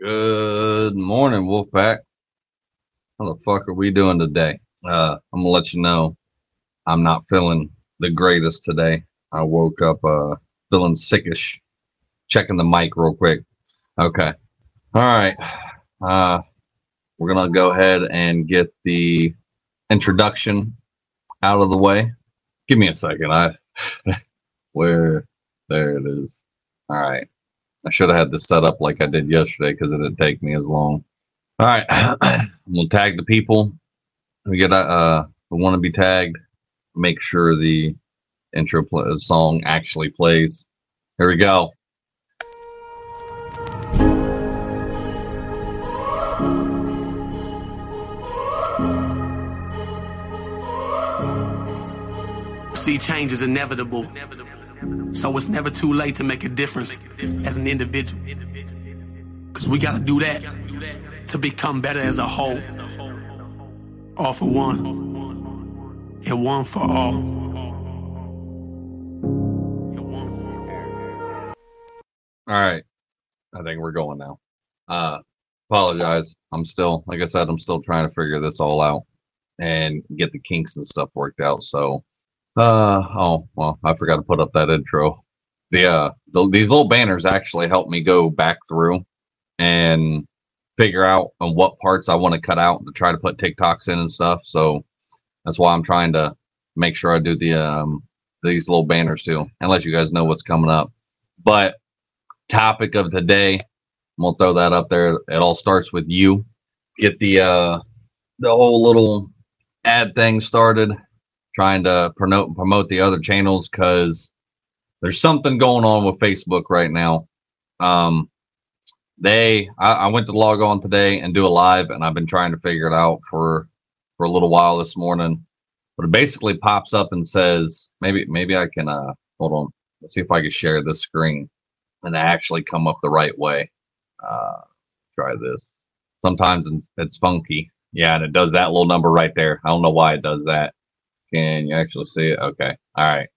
Good morning, Wolfpack. How the fuck are we doing today? Uh, I'm gonna let you know I'm not feeling the greatest today. I woke up uh, feeling sickish. Checking the mic real quick. Okay. All right. Uh, we're gonna go ahead and get the introduction out of the way. Give me a second. I where there it is. All right. I should have had this set up like I did yesterday because it didn't take me as long. All right. we'll tag the people. We get uh, we want to be tagged. Make sure the intro pl- song actually plays. Here we go. See, change is inevitable. So it's never too late to make a difference as an individual. Because we got to do that to become better as a whole. All for one, and one for all. All right. I think we're going now. Uh apologize. I'm still like I said, I'm still trying to figure this all out and get the kinks and stuff worked out. So uh oh well I forgot to put up that intro. The uh the, these little banners actually help me go back through and figure out on what parts I want to cut out to try to put TikToks in and stuff. So that's why I'm trying to make sure I do the um these little banners too, and let you guys know what's coming up. But topic of today, I'm gonna throw that up there. It all starts with you. Get the uh the whole little ad thing started, trying to promote promote the other channels because there's something going on with Facebook right now. Um they I, I went to log on today and do a live and I've been trying to figure it out for for a little while this morning. But it basically pops up and says maybe maybe I can uh hold on. Let's see if I can share this screen and actually come up the right way. Uh try this. Sometimes it's- it's funky. Yeah, and it does that little number right there. I don't know why it does that. Can you actually see it? Okay. All right.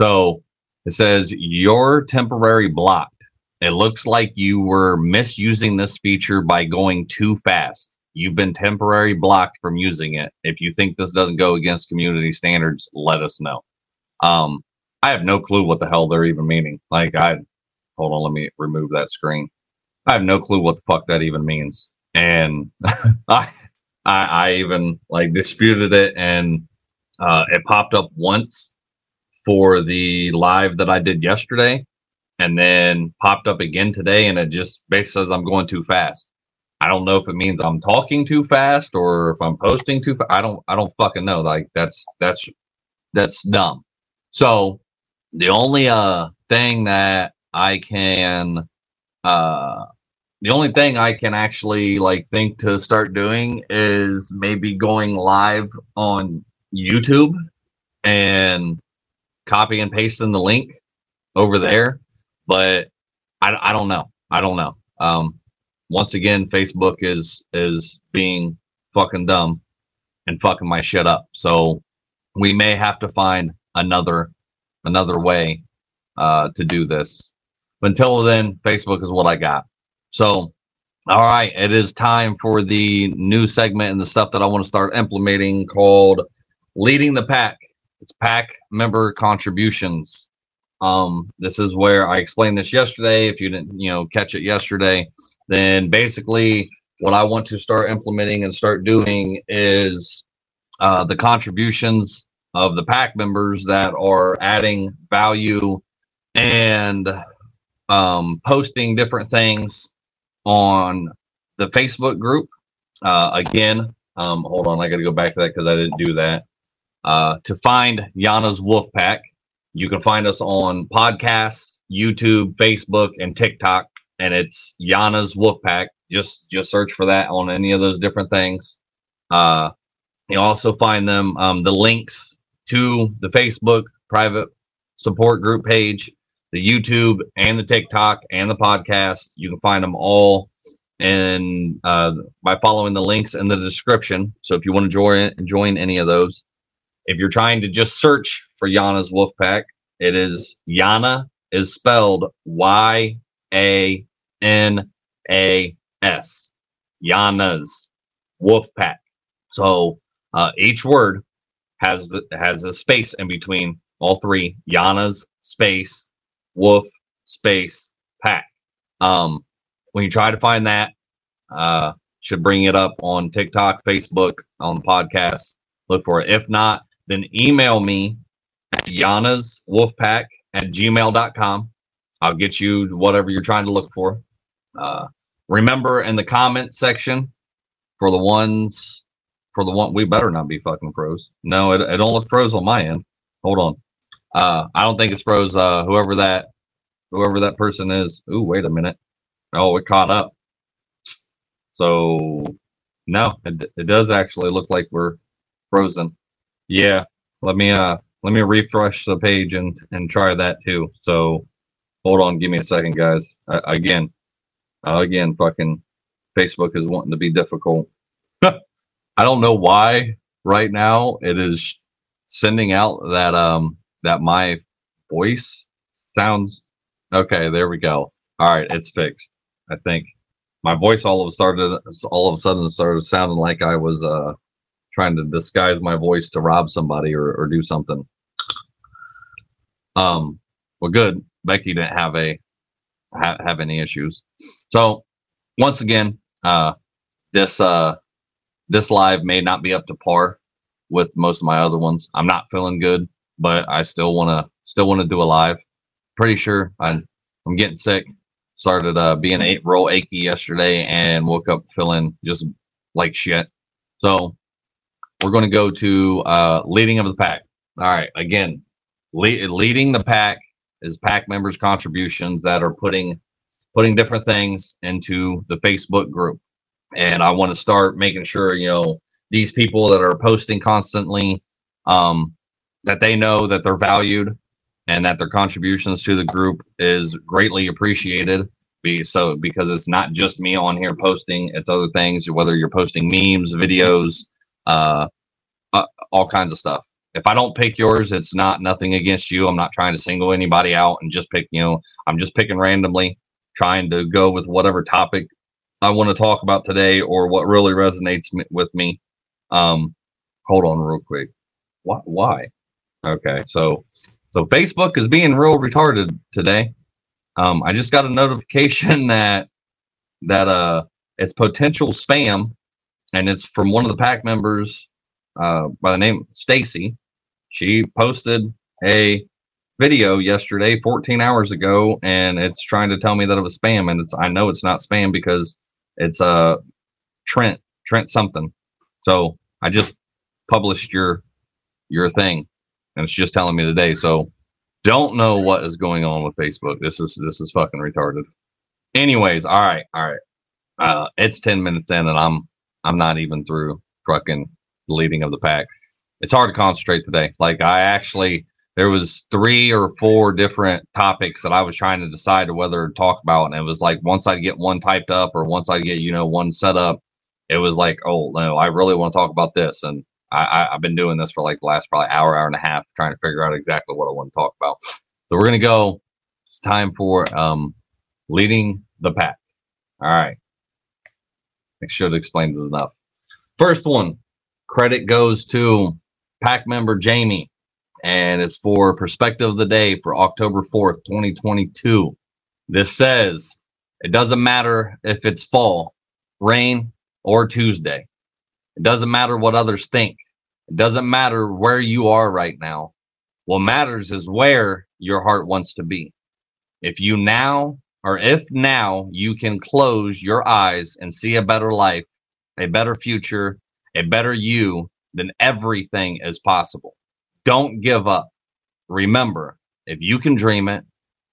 So it says you're temporary blocked. It looks like you were misusing this feature by going too fast. You've been temporarily blocked from using it. If you think this doesn't go against community standards, let us know. Um, I have no clue what the hell they're even meaning. Like, I hold on, let me remove that screen. I have no clue what the fuck that even means. And I, I, I even like disputed it, and uh, it popped up once for the live that I did yesterday, and then popped up again today, and it just basically says I'm going too fast. I don't know if it means I'm talking too fast or if I'm posting too fast. I don't I don't fucking know. Like that's that's that's dumb. So the only uh thing that I can uh the only thing I can actually like think to start doing is maybe going live on YouTube and copy and pasting the link over there. But I, I don't know. I don't know. Um, once again, Facebook is is being fucking dumb and fucking my shit up. So we may have to find another another way uh, to do this. But until then, Facebook is what I got. So, all right, it is time for the new segment and the stuff that I want to start implementing called Leading the Pack. It's pack member contributions. Um, this is where I explained this yesterday. If you didn't, you know, catch it yesterday, then basically what I want to start implementing and start doing is uh, the contributions of the pack members that are adding value and um, posting different things on the Facebook group. Uh, again, um, hold on, I got to go back to that because I didn't do that. Uh, to find Yana's Wolf Pack, you can find us on podcasts, YouTube, Facebook, and TikTok, and it's Yana's Wolf Pack. Just just search for that on any of those different things. Uh, you also find them um, the links to the Facebook private support group page, the YouTube, and the TikTok, and the podcast. You can find them all and uh, by following the links in the description. So if you want to join join any of those, if you're trying to just search for Yana's Wolfpack, it is Yana is spelled Y A N A S. Yana's Wolf Pack. So uh, each word has the, has a space in between all three. Yana's space Wolf space Pack. Um, when you try to find that, uh, should bring it up on TikTok, Facebook, on the podcast. Look for it. If not, then email me at Yana's Wolfpack at gmail.com. I'll get you whatever you're trying to look for. Uh, remember in the comment section for the ones for the one we better not be fucking pros. No, it, it don't look pros on my end. Hold on. Uh, I don't think it's pros. Uh, whoever that whoever that person is. Ooh, wait a minute. Oh, it caught up. So no, it, it does actually look like we're frozen. Yeah, let me uh let me refresh the page and and try that too. So hold on, give me a second, guys. Uh, again, uh, again, fucking Facebook is wanting to be difficult. I don't know why right now it is sending out that um that my voice sounds okay. There we go. All right, it's fixed. I think my voice all of a sudden all of a sudden started sounding like I was uh trying to disguise my voice to rob somebody or, or do something. Um, well, good. Becky didn't have a ha- have any issues. So once again, uh, this uh this live may not be up to par with most of my other ones. I'm not feeling good, but I still want to still want to do a live. Pretty sure I'm I'm getting sick started uh, being eight real achy yesterday and woke up feeling just like shit. So we're going to go to uh, leading of the pack. All right, again, le- leading the pack is pack members' contributions that are putting putting different things into the Facebook group, and I want to start making sure you know these people that are posting constantly um, that they know that they're valued and that their contributions to the group is greatly appreciated. Be so because it's not just me on here posting; it's other things. Whether you're posting memes, videos, uh, uh, all kinds of stuff. If I don't pick yours, it's not nothing against you. I'm not trying to single anybody out and just pick. You know, I'm just picking randomly, trying to go with whatever topic I want to talk about today or what really resonates with me. Um, hold on real quick. Why? Why? Okay, so so Facebook is being real retarded today. Um, I just got a notification that that uh it's potential spam, and it's from one of the pack members uh, by the name Stacy. She posted a video yesterday, 14 hours ago, and it's trying to tell me that it was spam, and it's I know it's not spam because it's uh Trent Trent something. So I just published your your thing and it's just telling me today. So don't know what is going on with Facebook. This is this is fucking retarded. Anyways, all right, all right. Uh, it's ten minutes in, and I'm I'm not even through fucking leading of the pack. It's hard to concentrate today. Like I actually there was three or four different topics that I was trying to decide whether to talk about, and it was like once I get one typed up or once I get you know one set up, it was like oh no, I really want to talk about this, and I, have been doing this for like the last probably hour, hour and a half, trying to figure out exactly what I want to talk about. So we're gonna go. It's time for um, leading the pack. All right. Should have explained it enough. First one, credit goes to pack member Jamie, and it's for perspective of the day for October 4th, 2022. This says it doesn't matter if it's fall, rain, or Tuesday. It doesn't matter what others think. It doesn't matter where you are right now. What matters is where your heart wants to be. If you now, or if now you can close your eyes and see a better life, a better future, a better you, then everything is possible. Don't give up. Remember, if you can dream it,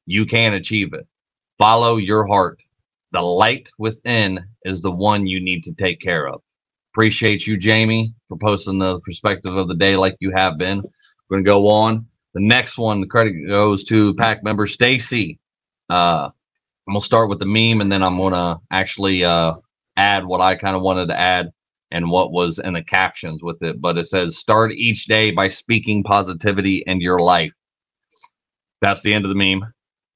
you can achieve it. Follow your heart. The light within is the one you need to take care of. Appreciate you, Jamie, for posting the perspective of the day like you have been. We're going to go on. The next one, the credit goes to pack member Stacy. Uh, I'm to start with the meme and then I'm to actually uh, add what I kind of wanted to add and what was in the captions with it. But it says, start each day by speaking positivity in your life. That's the end of the meme.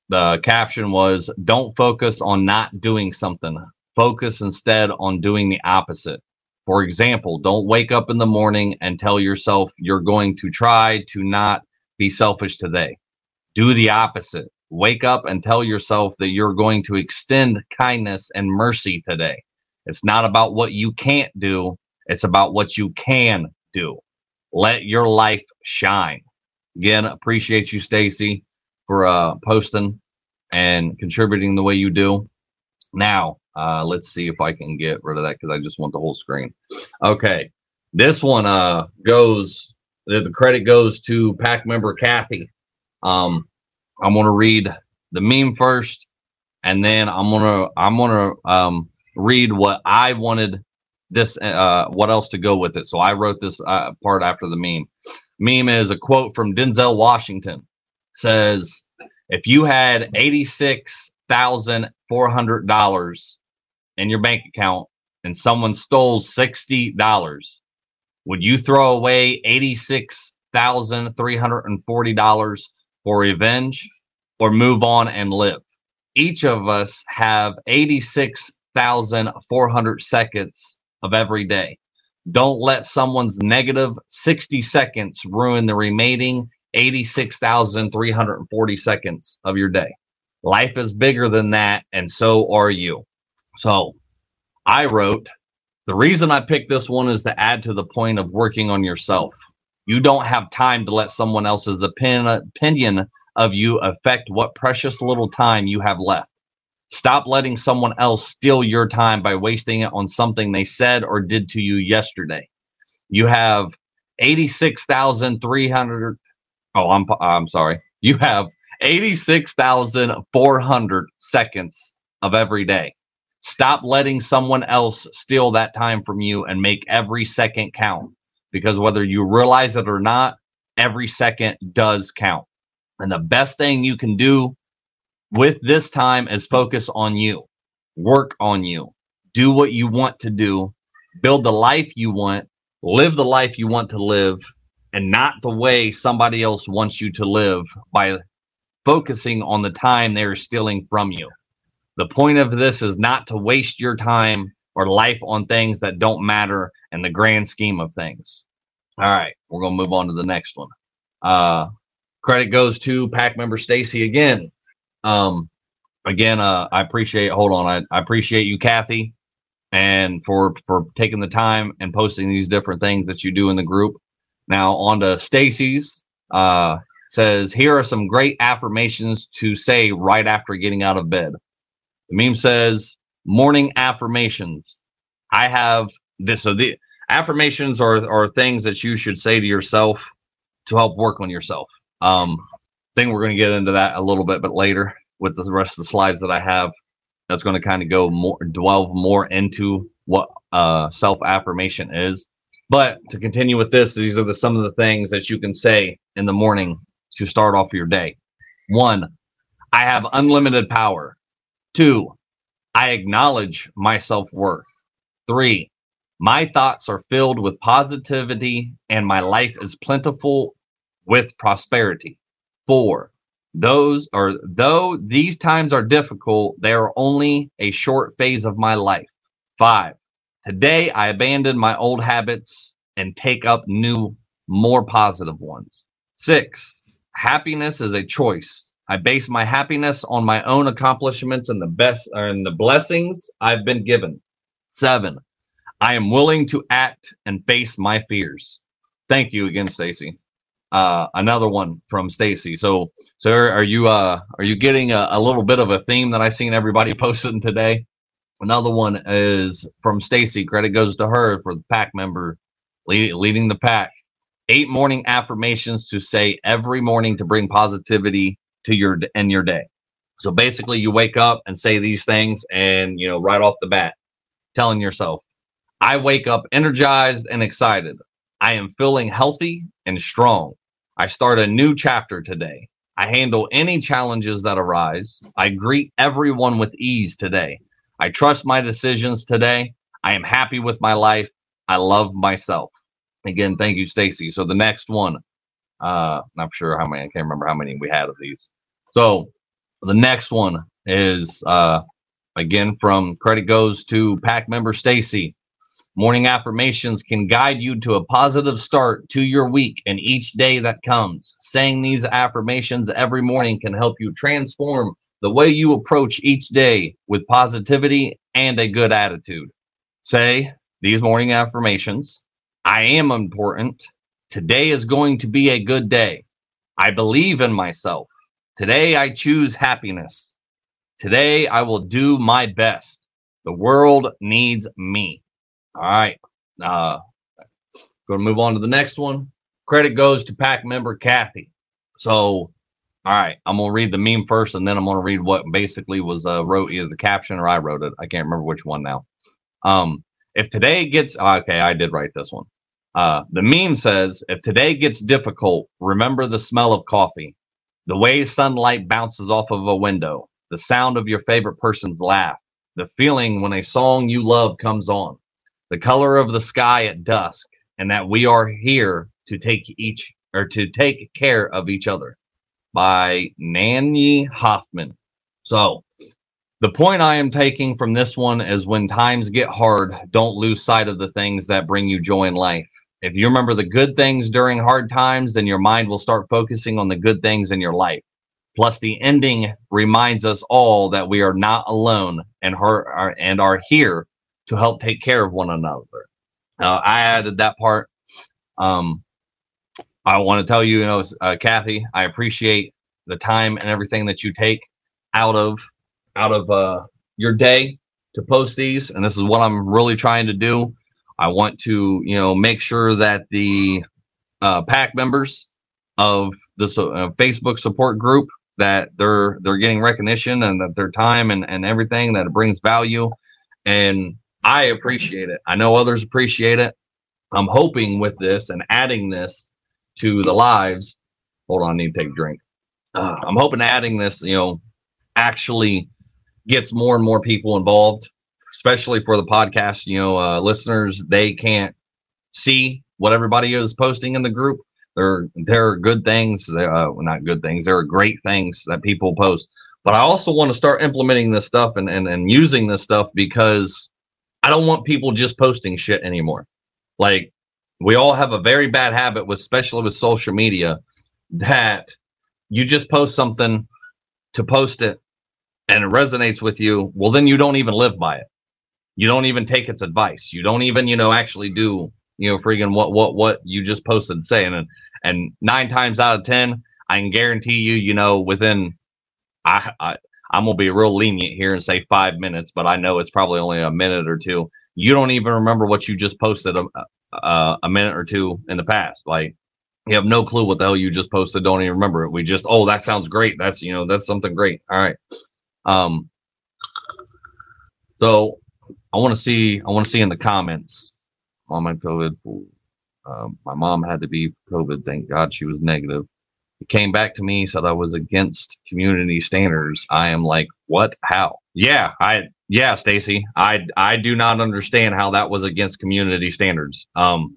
The caption was, don't focus on not doing something, Focus instead on doing the opposite. For example, don't wake up in the morning and tell yourself you're going to try to not be selfish today. Do the opposite. Wake up and tell yourself that you're going to extend kindness and mercy today. It's not about what you can't do, it's about what you can do. Let your life shine. Again, appreciate you, Stacy, for uh, posting and contributing the way you do. Now, uh, let's see if I can get rid of that because I just want the whole screen. Okay, this one uh, goes. The credit goes to pack member Kathy. Um, I'm gonna read the meme first, and then I'm gonna I'm gonna um, read what I wanted this uh, what else to go with it. So I wrote this uh, part after the meme. Meme is a quote from Denzel Washington. Says, "If you had eighty six thousand four hundred dollars in your bank account and someone stole sixty dollars, would you throw away eighty six thousand three hundred and forty dollars for revenge, or move on and live?" Each of us have eighty six thousand four hundred seconds of every day. Don't let someone's negative 60 seconds ruin the remaining 86,340 seconds of your day. Life is bigger than that, and so are you. So I wrote, the reason I picked this one is to add to the point of working on yourself. You don't have time to let someone else's opinion of you affect what precious little time you have left. Stop letting someone else steal your time by wasting it on something they said or did to you yesterday. You have 86,300 Oh, I'm I'm sorry. You have 86,400 seconds of every day. Stop letting someone else steal that time from you and make every second count because whether you realize it or not, every second does count. And the best thing you can do with this time is focus on you, work on you, do what you want to do, build the life you want, live the life you want to live, and not the way somebody else wants you to live by focusing on the time they're stealing from you. The point of this is not to waste your time or life on things that don't matter in the grand scheme of things. All right, we're gonna move on to the next one. Uh, credit goes to pack member Stacy again. Um, again, uh, I appreciate. Hold on, I, I appreciate you, Kathy, and for for taking the time and posting these different things that you do in the group. Now on to Stacy's. Uh, says here are some great affirmations to say right after getting out of bed. The meme says morning affirmations. I have this. So the affirmations are are things that you should say to yourself to help work on yourself. Um, I think we're going to get into that a little bit, but later with the rest of the slides that I have. That's going to kind of go more, delve more into what uh, self affirmation is. But to continue with this, these are the some of the things that you can say in the morning to start off your day. One, I have unlimited power. Two, I acknowledge my self worth. Three, my thoughts are filled with positivity and my life is plentiful with prosperity. Four, those are though these times are difficult, they are only a short phase of my life. Five, today I abandon my old habits and take up new, more positive ones. Six, happiness is a choice. I base my happiness on my own accomplishments and the best and the blessings I've been given. Seven, I am willing to act and face my fears. Thank you again, Stacy uh, another one from Stacy. So, so are you uh, are you getting a, a, little bit of a theme that I seen everybody posting today? Another one is from Stacy. Credit goes to her for the pack member lead, leading the pack. Eight morning affirmations to say every morning to bring positivity to your in your day. So basically, you wake up and say these things, and you know right off the bat, telling yourself, "I wake up energized and excited. I am feeling healthy and strong. I start a new chapter today. I handle any challenges that arise. I greet everyone with ease today. I trust my decisions today. I am happy with my life. I love myself. Again, thank you, Stacy. So the next one, uh, not sure how many. I can't remember how many we had of these. So the next one is uh, again from credit goes to pack member Stacy. Morning affirmations can guide you to a positive start to your week and each day that comes. Saying these affirmations every morning can help you transform the way you approach each day with positivity and a good attitude. Say these morning affirmations I am important. Today is going to be a good day. I believe in myself. Today I choose happiness. Today I will do my best. The world needs me. All right. Uh, going to move on to the next one. Credit goes to pack member Kathy. So, all right, I'm gonna read the meme first, and then I'm gonna read what basically was uh, wrote either the caption or I wrote it. I can't remember which one now. Um, if today gets okay, I did write this one. Uh, the meme says, if today gets difficult, remember the smell of coffee, the way sunlight bounces off of a window, the sound of your favorite person's laugh, the feeling when a song you love comes on, the color of the sky at dusk, and that we are here to take each or to take care of each other by Nanny Hoffman. So the point I am taking from this one is when times get hard, don't lose sight of the things that bring you joy in life. If you remember the good things during hard times, then your mind will start focusing on the good things in your life. Plus, the ending reminds us all that we are not alone and are, and are here to help take care of one another. Uh, I added that part. Um, I want to tell you, you know, uh, Kathy, I appreciate the time and everything that you take out of out of uh, your day to post these, and this is what I'm really trying to do. I want to, you know, make sure that the uh, pack members of the uh, Facebook support group that they're they're getting recognition and that their time and, and everything that it brings value and I appreciate it. I know others appreciate it. I'm hoping with this and adding this to the lives. Hold on, I need to take a drink. Uh, I'm hoping adding this, you know, actually gets more and more people involved, especially for the podcast. You know, uh, listeners they can't see what everybody is posting in the group. There, there are good things. Uh, not good things. There are great things that people post. But I also want to start implementing this stuff and, and, and using this stuff because I don't want people just posting shit anymore. Like we all have a very bad habit with especially with social media that you just post something to post it and it resonates with you, well then you don't even live by it. You don't even take its advice. You don't even, you know, actually do, you know, freaking what what what you just posted saying and and 9 times out of 10, I can guarantee you, you know, within I, I I'm gonna be real lenient here and say five minutes, but I know it's probably only a minute or two. You don't even remember what you just posted a, a, a minute or two in the past. Like you have no clue what the hell you just posted. Don't even remember it. We just, oh, that sounds great. That's you know, that's something great. All right. Um. So I want to see. I want to see in the comments. Mom had COVID. Um, my mom had to be COVID. Thank God she was negative. It came back to me, said I was against community standards. I am like, what? How? Yeah, I yeah, Stacy. I I do not understand how that was against community standards. Um,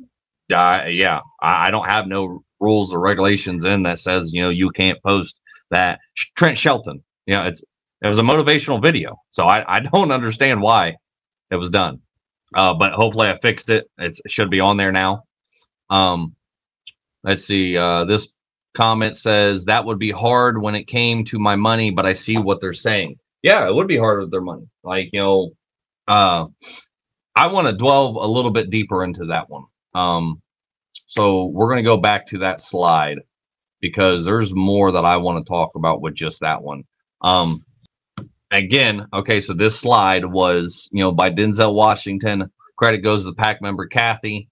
I, yeah, I, I don't have no rules or regulations in that says you know you can't post that. Trent Shelton. You know, it's it was a motivational video, so I I don't understand why it was done. Uh, but hopefully I fixed it. It's, it should be on there now. Um, let's see. Uh, this comment says that would be hard when it came to my money, but I see what they're saying. Yeah, it would be hard with their money. Like, you know, uh, I want to delve a little bit deeper into that one. Um, so we're going to go back to that slide because there's more that I want to talk about with just that one. Um, again, okay, so this slide was, you know, by Denzel Washington. Credit goes to the pack member Kathy.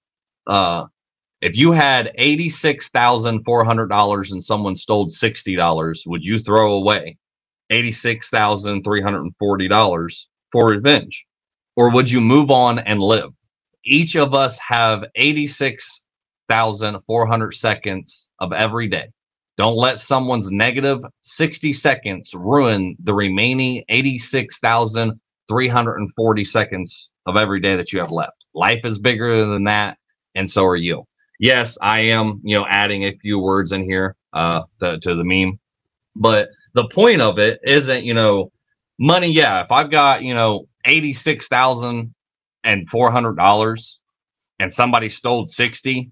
Uh, if you had $86,400 and someone stole $60, would you throw away $86,340 for revenge? Or would you move on and live? Each of us have 86,400 seconds of every day. Don't let someone's negative 60 seconds ruin the remaining 86,340 seconds of every day that you have left. Life is bigger than that, and so are you yes, I am, you know, adding a few words in here uh, to, to the meme, but the point of it isn't, you know, money, yeah, if I've got, you know, eighty-six thousand and four hundred dollars and somebody stole 60,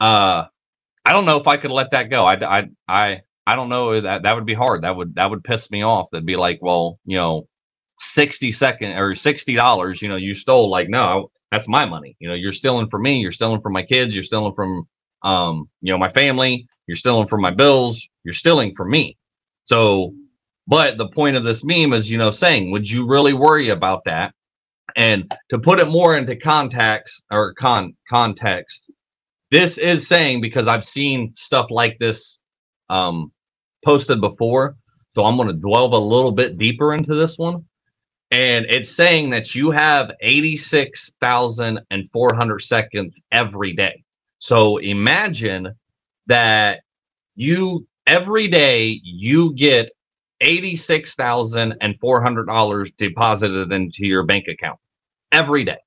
uh, I don't know if I could let that go. I, I, I, I don't know that that would be hard. That would, that would piss me off. That'd be like, well, you know, 60 second or $60, you know, you stole like, no, that's my money. You know, you're stealing from me. You're stealing from my kids. You're stealing from, um, you know, my family. You're stealing from my bills. You're stealing from me. So, but the point of this meme is, you know, saying, would you really worry about that? And to put it more into context or con context, this is saying because I've seen stuff like this um, posted before, so I'm going to delve a little bit deeper into this one. And it's saying that you have 86,400 seconds every day. So imagine that you every day you get $86,400 deposited into your bank account every day.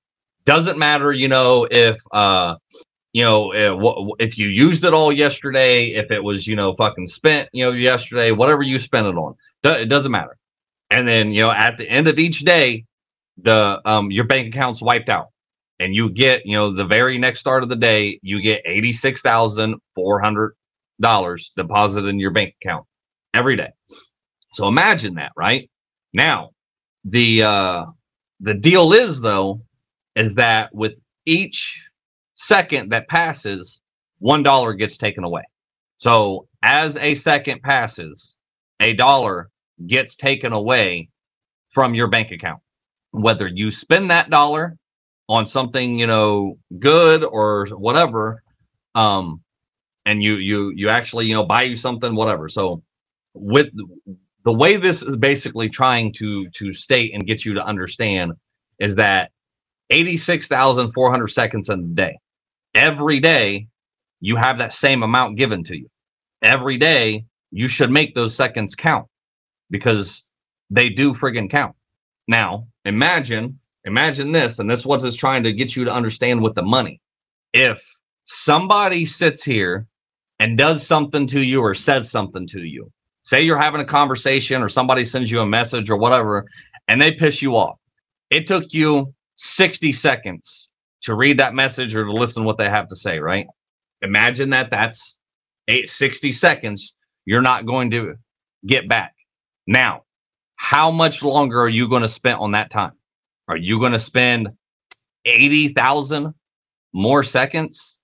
Doesn't matter, you know, if, uh, you know, eh, if you used it all yesterday, if it was, you know, fucking spent, you know, yesterday, whatever you spent it on, it doesn't matter. And then, you know, at the end of each day, the, um, your bank account's wiped out and you get, you know, the very next start of the day, you get $86,400 deposited in your bank account every day. So imagine that, right? Now, the uh the deal is though is that with each second that passes, one dollar gets taken away. So as a second passes, a dollar gets taken away from your bank account. Whether you spend that dollar on something, you know, good or whatever, um, and you you you actually, you know, buy you something, whatever. So with the way this is basically trying to to state and get you to understand is that 86,400 seconds in a day. Every day, you have that same amount given to you. Every day, you should make those seconds count because they do friggin' count. Now, imagine, imagine this, and this what is trying to get you to understand with the money. If somebody sits here and does something to you or says something to you, say you're having a conversation or somebody sends you a message or whatever, and they piss you off it took you 60 seconds to read that message or to listen to what they have to say, right? Imagine that that's eight, 60 seconds you're not going to get back. Now, how much longer are you going to spend on that time? Are you going to spend 80,000 more seconds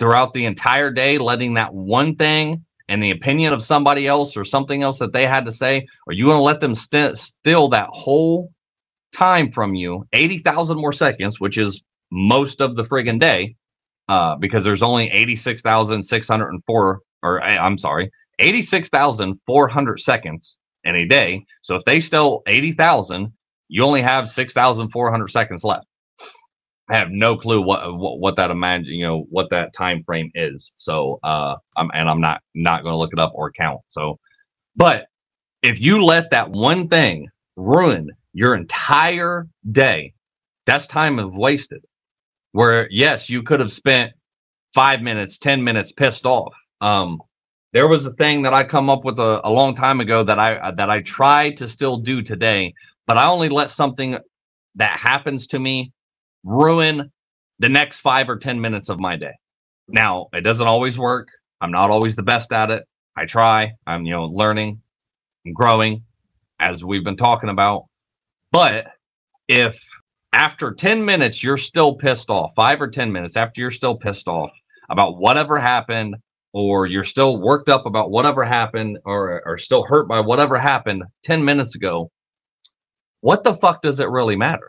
throughout the entire day letting that one thing and the opinion of somebody else or something else that they had to say? Are you going to let them st- steal that whole time from you, 80,000 more seconds, which is most of the friggin' day, uh, because there's only 86,604, or eh, I'm sorry, 86,400 seconds in a day. So if they steal 80,000, you only have 6,400 seconds left. I have no clue what, what, what that imagine, you know, what that time frame is. So, uh, I'm, and I'm not, not going to look it up or count. So, but if you let that one thing ruin your entire day, that's time is wasted. Where yes, you could have spent five minutes, ten minutes pissed off. Um, there was a thing that I come up with a, a long time ago that I that I try to still do today, but I only let something that happens to me ruin the next five or ten minutes of my day. Now, it doesn't always work. I'm not always the best at it. I try. I'm you know learning and growing as we've been talking about. But if after 10 minutes you're still pissed off, five or 10 minutes after you're still pissed off about whatever happened, or you're still worked up about whatever happened, or, or still hurt by whatever happened 10 minutes ago, what the fuck does it really matter?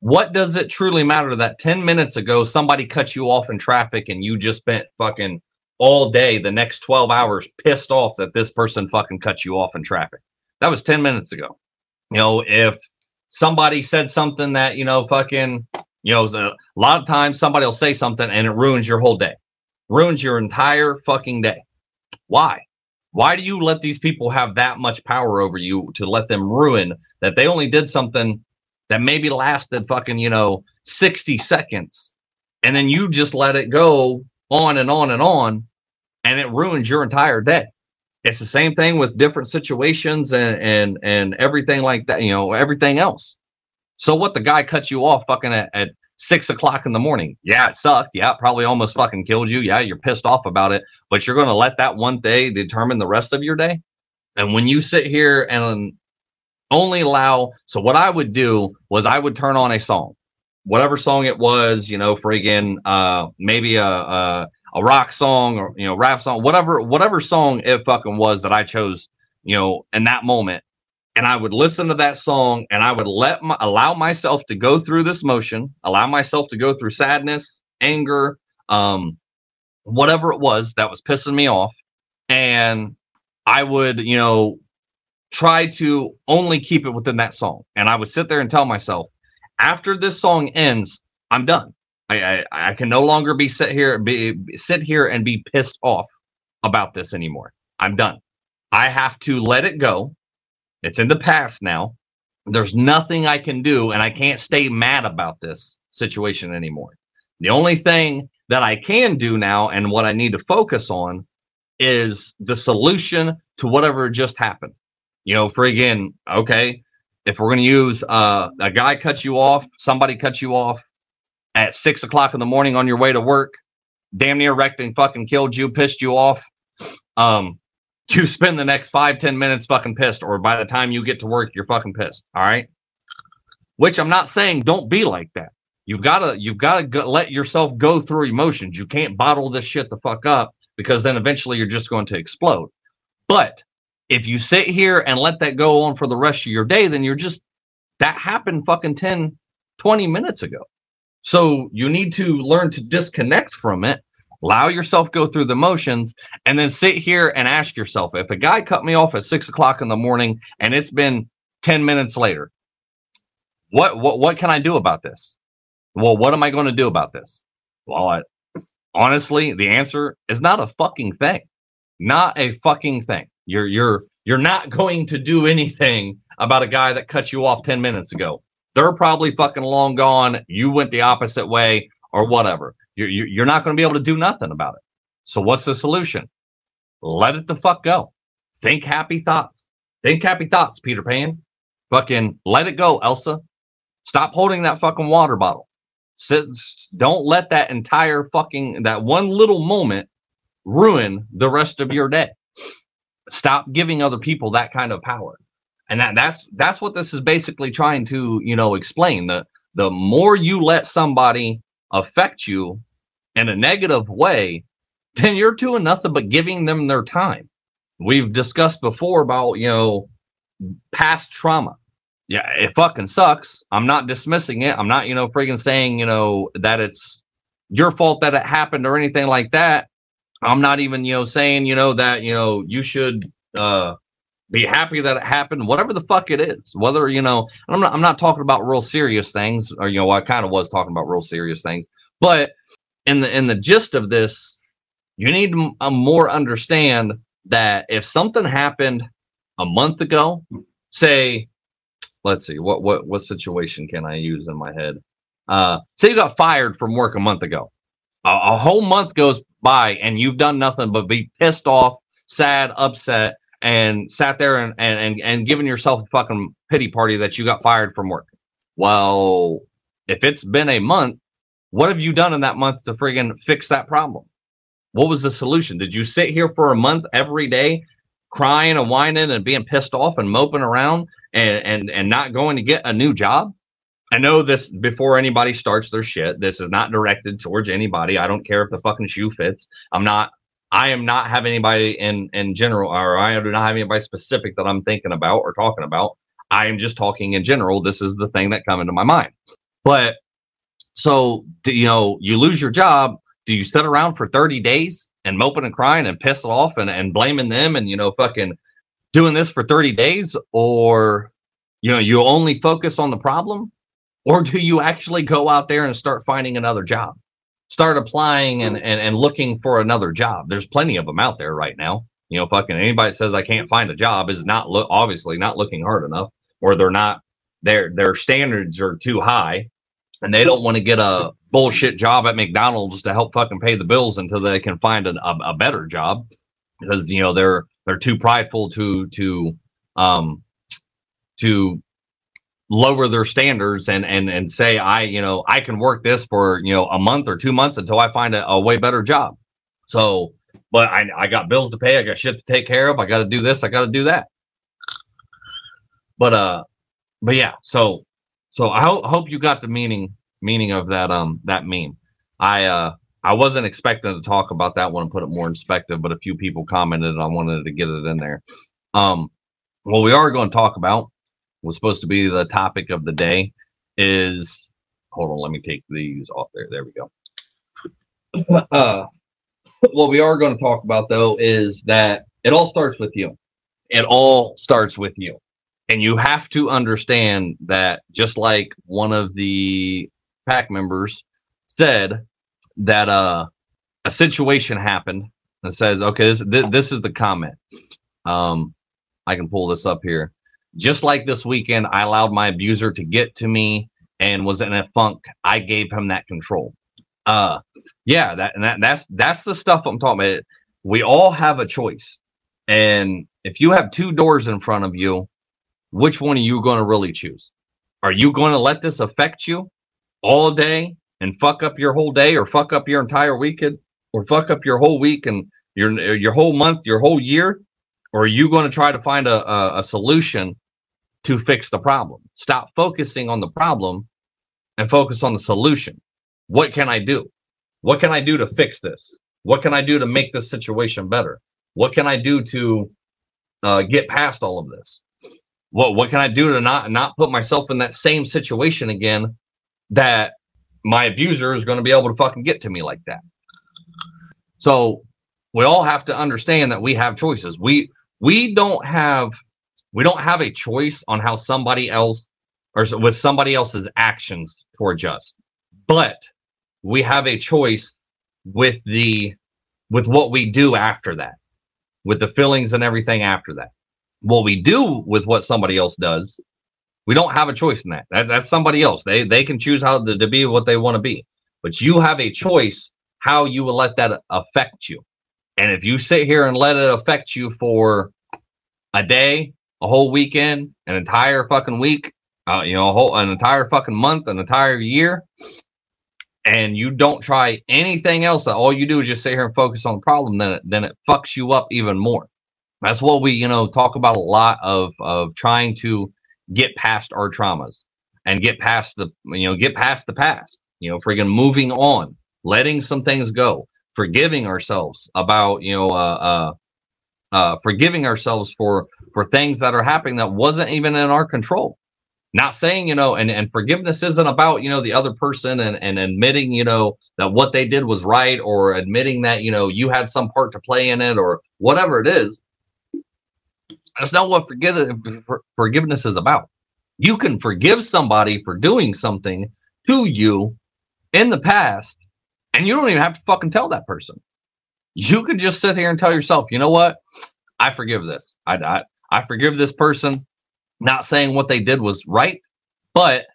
What does it truly matter that 10 minutes ago somebody cut you off in traffic and you just spent fucking all day, the next 12 hours, pissed off that this person fucking cut you off in traffic? That was 10 minutes ago. You know, if somebody said something that you know fucking you know a lot of times somebody will say something and it ruins your whole day. Ruins your entire fucking day. Why? Why do you let these people have that much power over you to let them ruin that they only did something that maybe lasted fucking you know 60 seconds and then you just let it go on and on and on and it ruins your entire day It's the same thing with different situations and and and everything like that, you know, everything else. So what the guy cuts you off fucking at, at six o'clock in the morning. Yeah, it sucked. Yeah, it probably almost fucking killed you. Yeah, you're pissed off about it, but you're gonna let that one day determine the rest of your day. And when you sit here and only allow, so what I would do was I would turn on a song, whatever song it was, you know, friggin' uh, maybe a, a a rock song or you know rap song, whatever whatever song it fucking was that I chose, you know, in that moment. And I would listen to that song and I would let my allow myself to go through this motion, allow myself to go through sadness, anger, um, whatever it was that was pissing me off. And I would, you know, try to only keep it within that song. And I would sit there and tell myself, after this song ends, I'm done. I, I, I can no longer be sit here be sit here and be pissed off about this anymore. I'm done. I have to let it go. It's in the past now. There's nothing I can do, and I can't stay mad about this situation anymore. The only thing that I can do now and what I need to focus on is the solution to whatever just happened. You know, for again, okay, if we're going to use uh, a guy cuts you off, somebody cuts you off, at six o'clock in the morning on your way to work, damn near wrecked and fucking killed you, pissed you off. Um, you spend the next five, ten minutes fucking pissed, or by the time you get to work, you're fucking pissed. All right. Which I'm not saying don't be like that. You've gotta, you've gotta go, let yourself go through emotions. You can't bottle this shit the fuck up because then eventually you're just going to explode. But if you sit here and let that go on for the rest of your day, then you're just that happened fucking 10, 20 minutes ago. So you need to learn to disconnect from it, allow yourself go through the motions, and then sit here and ask yourself: if a guy cut me off at six o'clock in the morning and it's been ten minutes later, what what what can I do about this? Well, what am I going to do about this? Well, I, honestly, the answer is not a fucking thing. Not a fucking thing. You're you're you're not going to do anything about a guy that cut you off 10 minutes ago. They're probably fucking long gone. You went the opposite way or whatever. You're, you're not going to be able to do nothing about it. So what's the solution? Let it the fuck go. Think happy thoughts. Think happy thoughts, Peter Pan. Fucking let it go, Elsa. Stop holding that fucking water bottle. Sit, don't let that entire fucking that one little moment ruin the rest of your day. Stop giving other people that kind of power and that that's that's what this is basically trying to you know explain the the more you let somebody affect you in a negative way then you're doing nothing but giving them their time. We've discussed before about you know past trauma. Yeah it fucking sucks. I'm not dismissing it. I'm not you know freaking saying you know that it's your fault that it happened or anything like that. I'm not even you know saying you know that you know you should uh be happy that it happened, whatever the fuck it is. Whether you know, I'm not I'm not talking about real serious things, or you know, I kind of was talking about real serious things, but in the in the gist of this, you need to more understand that if something happened a month ago, say, let's see, what what what situation can I use in my head? Uh, say you got fired from work a month ago. A, a whole month goes by and you've done nothing but be pissed off, sad, upset and sat there and, and, and, and given yourself a fucking pity party that you got fired from work. Well, if it's been a month, what have you done in that month to friggin' fix that problem? What was the solution? Did you sit here for a month every day crying and whining and being pissed off and moping around and, and, and not going to get a new job? I know this before anybody starts their shit. This is not directed towards anybody. I don't care if the fucking shoe fits. I'm not I am not having anybody in in general, or I do not have anybody specific that I'm thinking about or talking about. I am just talking in general. This is the thing that come into my mind. But so you know, you lose your job. Do you sit around for 30 days and moping and crying and pissing off and, and blaming them and you know fucking doing this for 30 days or you know you only focus on the problem or do you actually go out there and start finding another job start applying and, and, and looking for another job. There's plenty of them out there right now. You know, fucking anybody says I can't find a job is not look obviously not looking hard enough, or they're not their their standards are too high, and they don't want to get a bullshit job at McDonald's to help fucking pay the bills until they can find an, a, a better job because you know they're they're too prideful to to um to lower their standards and and and say I you know I can work this for you know a month or two months until I find a, a way better job. So, but I I got bills to pay, I got shit to take care of, I got to do this, I got to do that. But uh, but yeah, so so I ho- hope you got the meaning meaning of that um that meme. I uh I wasn't expecting to talk about that one and put it more in perspective, but a few people commented and I wanted to get it in there. Um, what we are going to talk about was supposed to be the topic of the day is hold on, let me take these off there. There we go. Uh, what we are going to talk about though is that it all starts with you. It all starts with you. And you have to understand that just like one of the pack members said that uh a situation happened and says, okay, this, this, this is the comment. Um, I can pull this up here. Just like this weekend, I allowed my abuser to get to me and was in a funk. I gave him that control. Uh, yeah, that and that that's that's the stuff I'm talking about. We all have a choice, and if you have two doors in front of you, which one are you going to really choose? Are you going to let this affect you all day and fuck up your whole day, or fuck up your entire weekend, or fuck up your whole week and your your whole month, your whole year? Or are you going to try to find a, a, a solution to fix the problem. Stop focusing on the problem and focus on the solution. What can I do? What can I do to fix this? What can I do to make this situation better? What can I do to uh, get past all of this? What what can I do to not not put myself in that same situation again that my abuser is going to be able to fucking get to me like that? So we all have to understand that we have choices. We we don't have we don't have a choice on how somebody else or with somebody else's actions towards us. But we have a choice with the with what we do after that with the feelings and everything after that. What we do with what somebody else does we don't have a choice in that, that that's somebody else. They they can choose how to, to be what they want to be. But you have a choice how you will let that affect you. And if you sit here and let it affect you for a day a whole weekend, an entire fucking week, uh, you know, whole an entire fucking month, an entire year, and you don't try anything else, all you do is just sit here and focus on the problem, then it, then it fucks you up even more. That's what we, you know, talk about a lot of of trying to get past our traumas and get past the, you know, get past the past. You know, friggin' moving on, letting some things go, forgiving ourselves about, you know, uh, uh, uh, forgiving ourselves for for things that are happening that wasn't even in our control. Not saying you know and, and forgiveness isn't about you know the other person and, and admitting you know that what they did was right or admitting that you know you had some part to play in it or whatever it is. That's not what forgive, forgiveness is about. You can forgive somebody for doing something to you in the past and you don't even have to fucking tell that person. You could just sit here and tell yourself you know what? I forgive this. I, I I forgive this person, not saying what they did was right, but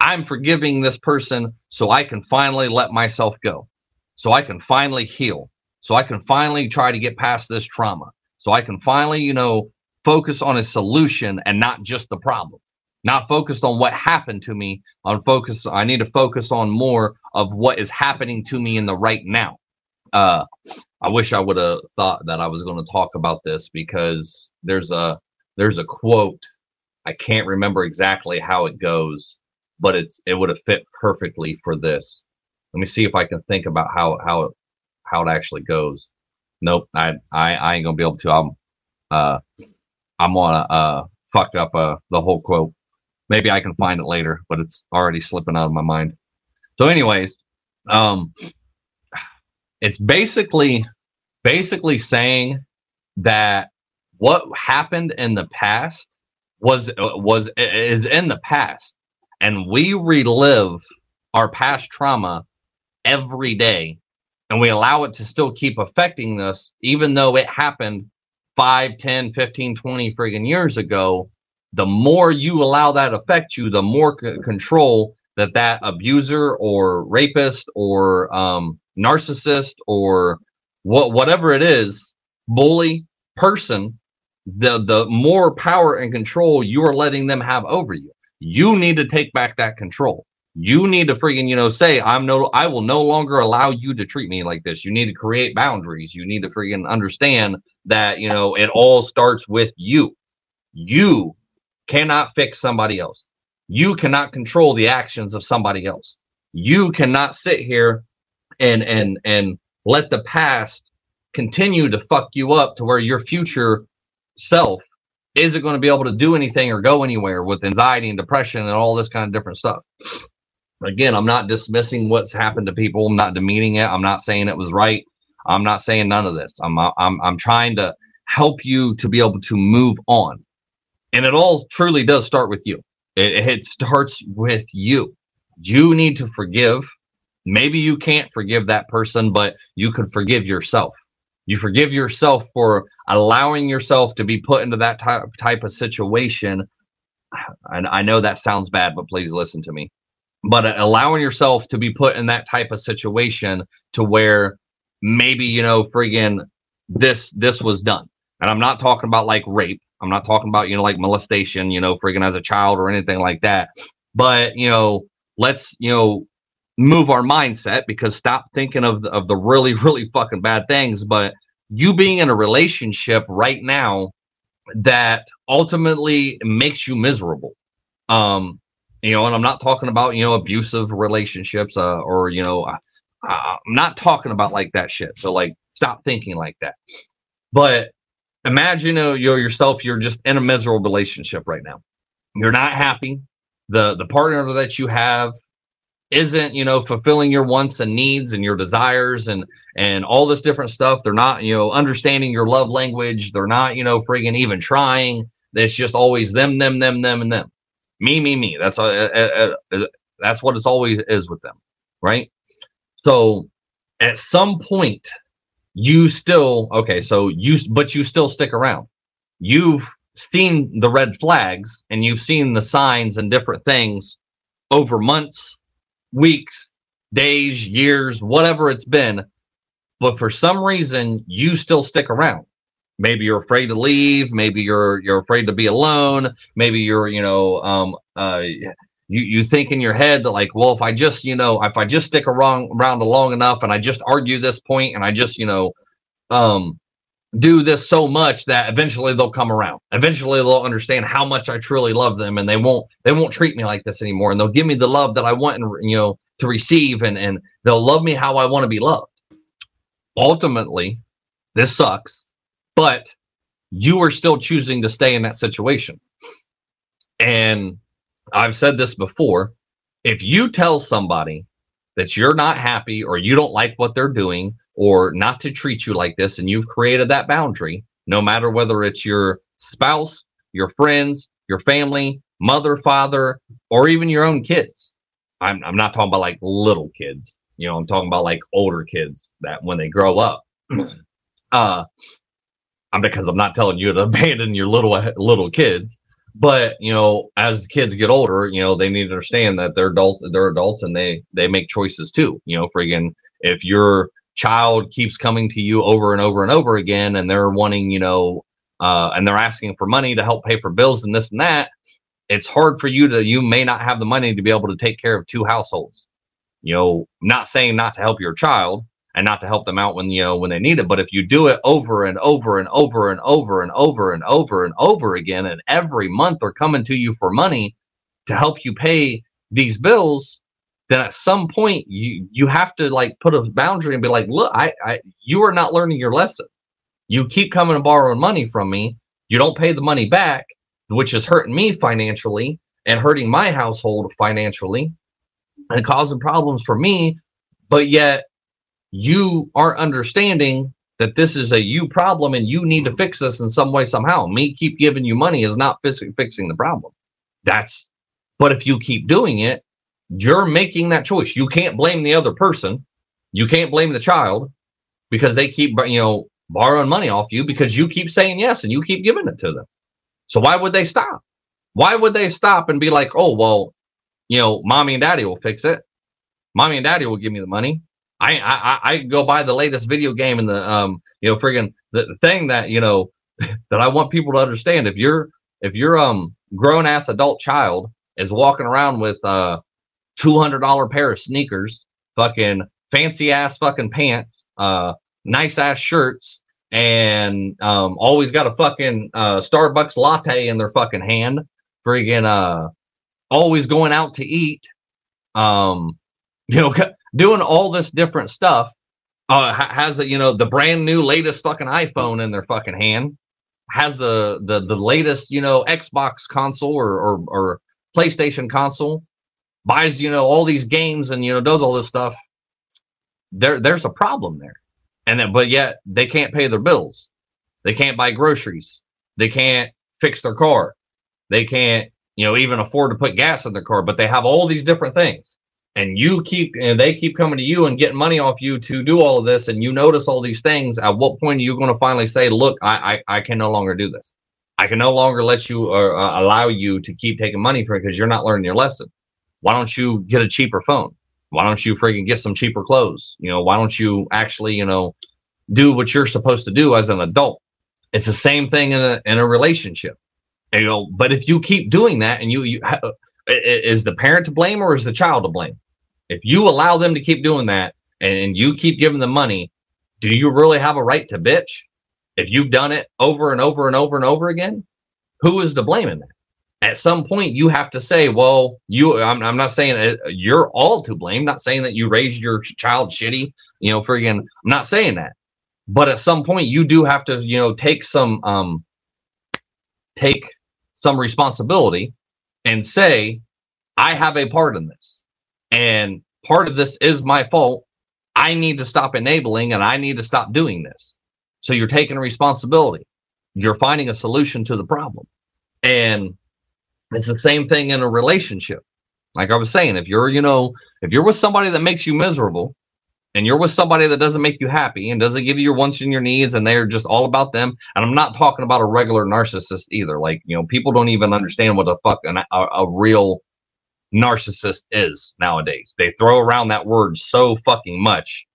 I'm forgiving this person so I can finally let myself go, so I can finally heal, so I can finally try to get past this trauma, so I can finally, you know, focus on a solution and not just the problem. Not focused on what happened to me, on focus. I need to focus on more of what is happening to me in the right now. Uh, I wish I would have thought that I was going to talk about this because there's a there's a quote. I can't remember exactly how it goes, but it's it would have fit perfectly for this. Let me see if I can think about how how it how it actually goes. Nope, I I, I ain't gonna be able to. I'm uh I'm gonna uh fuck up uh the whole quote. Maybe I can find it later, but it's already slipping out of my mind. So, anyways, um, it's basically basically saying that what happened in the past was was is in the past. And we relive our past trauma every day. And we allow it to still keep affecting us even though it happened 5 10 15 20 friggin years ago. The more you allow that affect you the more c- control that that abuser or rapist or um, narcissist or what whatever it is, bully, person, the the more power and control you are letting them have over you. You need to take back that control. You need to freaking, you know, say, I'm no, I will no longer allow you to treat me like this. You need to create boundaries. You need to freaking understand that, you know, it all starts with you. You cannot fix somebody else. You cannot control the actions of somebody else. You cannot sit here and and and let the past continue to fuck you up to where your future self isn't going to be able to do anything or go anywhere with anxiety and depression and all this kind of different stuff. Again, I'm not dismissing what's happened to people. I'm not demeaning it. I'm not saying it was right. I'm not saying none of this. I'm I'm I'm trying to help you to be able to move on. And it all truly does start with you. It, it starts with you. You need to forgive. Maybe you can't forgive that person, but you could forgive yourself. You forgive yourself for allowing yourself to be put into that type, type of situation. And I know that sounds bad, but please listen to me. But allowing yourself to be put in that type of situation to where maybe, you know, friggin' this this was done. And I'm not talking about like rape. I'm not talking about, you know, like molestation, you know, friggin' as a child or anything like that. But, you know, let's, you know, move our mindset because stop thinking of the, of the really, really fucking bad things. But you being in a relationship right now that ultimately makes you miserable. Um, you know, and I'm not talking about, you know, abusive relationships, uh, or, you know, I, I'm not talking about like that shit. So like, stop thinking like that. But imagine you know, yourself you're just in a miserable relationship right now you're not happy the the partner that you have isn't you know fulfilling your wants and needs and your desires and and all this different stuff. They're not you know understanding your love language. They're not you know friggin even trying. It's just always them them them them and them. Me me me. That's uh, uh, uh, that's what it's always is with them right? So at some point you still okay so you but you still stick around. You've seen the red flags and you've seen the signs and different things over months weeks days years whatever it's been but for some reason you still stick around. Maybe you're afraid to leave maybe you're you're afraid to be alone maybe you're you know um uh you you think in your head that like well if i just you know if i just stick around around long enough and i just argue this point and i just you know um do this so much that eventually they'll come around eventually they'll understand how much i truly love them and they won't they won't treat me like this anymore and they'll give me the love that i want and you know to receive and and they'll love me how i want to be loved ultimately this sucks but you are still choosing to stay in that situation and I've said this before. If you tell somebody that you're not happy or you don't like what they're doing or not to treat you like this, and you've created that boundary, no matter whether it's your spouse, your friends, your family, mother, father, or even your own kids. I'm, I'm not talking about like little kids. You know, I'm talking about like older kids that when they grow up, uh, I'm because I'm not telling you to abandon your little little kids. But you know, as kids get older, you know, they need to understand that they're adult, they're adults, and they they make choices too. You know, friggin', if your child keeps coming to you over and over and over again, and they're wanting, you know, uh, and they're asking for money to help pay for bills and this and that, it's hard for you to. You may not have the money to be able to take care of two households. You know, not saying not to help your child, and not to help them out when you know when they need it. But if you do it over and over and over and over and over and over and over again, and every month they're coming to you for money to help you pay these bills, then at some point you you have to like put a boundary and be like, look, I, I you are not learning your lesson. You keep coming and borrowing money from me. You don't pay the money back, which is hurting me financially and hurting my household financially and causing problems for me. But yet you aren't understanding that this is a you problem and you need to fix this in some way somehow me keep giving you money is not fixing the problem that's but if you keep doing it you're making that choice. You can't blame the other person. You can't blame the child because they keep you know borrowing money off you because you keep saying yes and you keep giving it to them. So why would they stop? Why would they stop and be like oh well you know mommy and daddy will fix it. Mommy and daddy will give me the money. I I I go buy the latest video game and the um you know friggin' the, the thing that you know that I want people to understand. If you're if you're um grown ass adult child is walking around with uh two hundred dollar pair of sneakers, fucking fancy ass fucking pants, uh nice ass shirts, and um always got a fucking uh Starbucks latte in their fucking hand, friggin' uh always going out to eat, um you know doing all this different stuff uh, has you know the brand new latest fucking iPhone in their fucking hand, has the the the latest you know Xbox console or or, or PlayStation console, buys you know all these games and you know does all this stuff. There there's a problem there, and then but yet they can't pay their bills, they can't buy groceries, they can't fix their car, they can't you know even afford to put gas in their car, but they have all these different things. And you keep and they keep coming to you and getting money off you to do all of this and you notice all these things at what point are you going to finally say look i i, I can no longer do this. I can no longer let you or uh, allow you to keep taking money from because you're not learning your lesson why don't you get a cheaper phone? Why don't you freaking get some cheaper clothes? You know why don't you actually you know do what you're supposed to do as an adult? It's the same thing in a in a relationship. You know but if you keep doing that and you you is the parent to blame or is the child to blame? If you allow them to keep doing that and you keep giving them money, do you really have a right to bitch? If you've done it over and over and over and over again, who is to blame in that? At some point, you have to say, well, you, I'm, I'm not saying uh, you're all to blame, not saying that you raised your child shitty, you know, friggin', I'm not saying that. But at some point, you do have to, you know, take some, um, take some responsibility and say, I have a part in this and part of this is my fault. I need to stop enabling and I need to stop doing this. So you're taking responsibility. You're finding a solution to the problem. And it's the same thing in a relationship. Like I was saying, if you're, you know, if you're with somebody that makes you miserable and you're with somebody that doesn't make you happy and doesn't give you your wants and your needs and they're just all about them, and I'm not talking about a regular narcissist either. Like, you know, people don't even understand what the fuck an, a, a real narcissist is nowadays. They throw around that word so fucking much.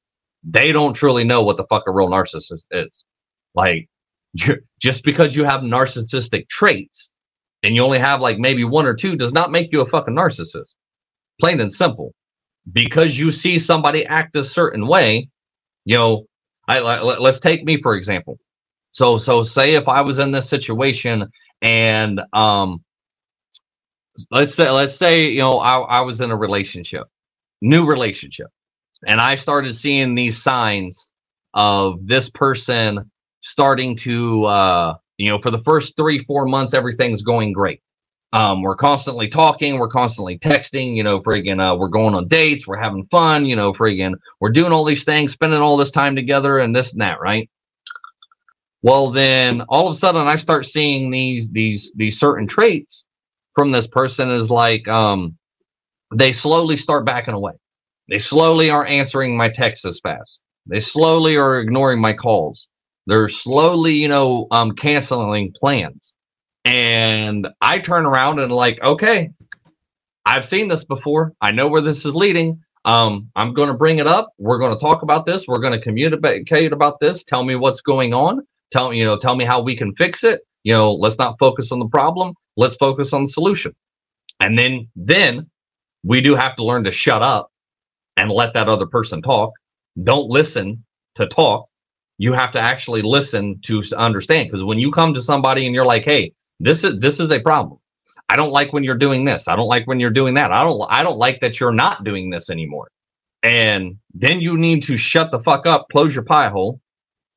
They don't truly know what the fuck a real narcissist is. Like, just because you have narcissistic traits and you only have like maybe one or two does not make you a fucking narcissist. Plain and simple. Because you see somebody act a certain way, you know, I let, let's take me for example. So so say if I was in this situation and um let's say let's say you know I, I was in a relationship new relationship and i started seeing these signs of this person starting to uh you know for the first three four months everything's going great um we're constantly talking we're constantly texting you know friggin uh, we're going on dates we're having fun you know friggin we're doing all these things spending all this time together and this and that right well then all of a sudden i start seeing these these these certain traits from this person is like um, they slowly start backing away. They slowly are answering my texts as fast. They slowly are ignoring my calls. They're slowly, you know, um, canceling plans. And I turn around and like, okay, I've seen this before. I know where this is leading. Um, I'm going to bring it up. We're going to talk about this. We're going to communicate about this. Tell me what's going on. Tell me, you know, tell me how we can fix it. You know, let's not focus on the problem. Let's focus on the solution. And then then we do have to learn to shut up and let that other person talk. Don't listen to talk. You have to actually listen to understand because when you come to somebody and you're like, "Hey, this is this is a problem. I don't like when you're doing this. I don't like when you're doing that. I don't I don't like that you're not doing this anymore." And then you need to shut the fuck up, close your pie hole,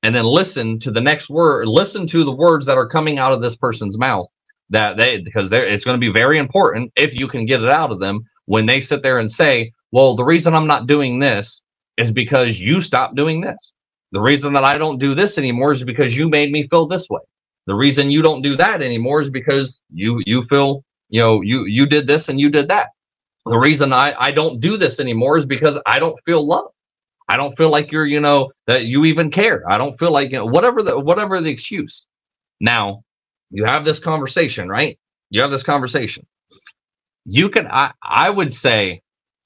and then listen to the next word, listen to the words that are coming out of this person's mouth that they because it's going to be very important if you can get it out of them when they sit there and say, "Well, the reason I'm not doing this is because you stopped doing this. The reason that I don't do this anymore is because you made me feel this way. The reason you don't do that anymore is because you you feel, you know, you you did this and you did that. The reason I I don't do this anymore is because I don't feel love. I don't feel like you're, you know, that you even care. I don't feel like, you know, whatever the whatever the excuse. Now, you have this conversation, right? You have this conversation. You can I I would say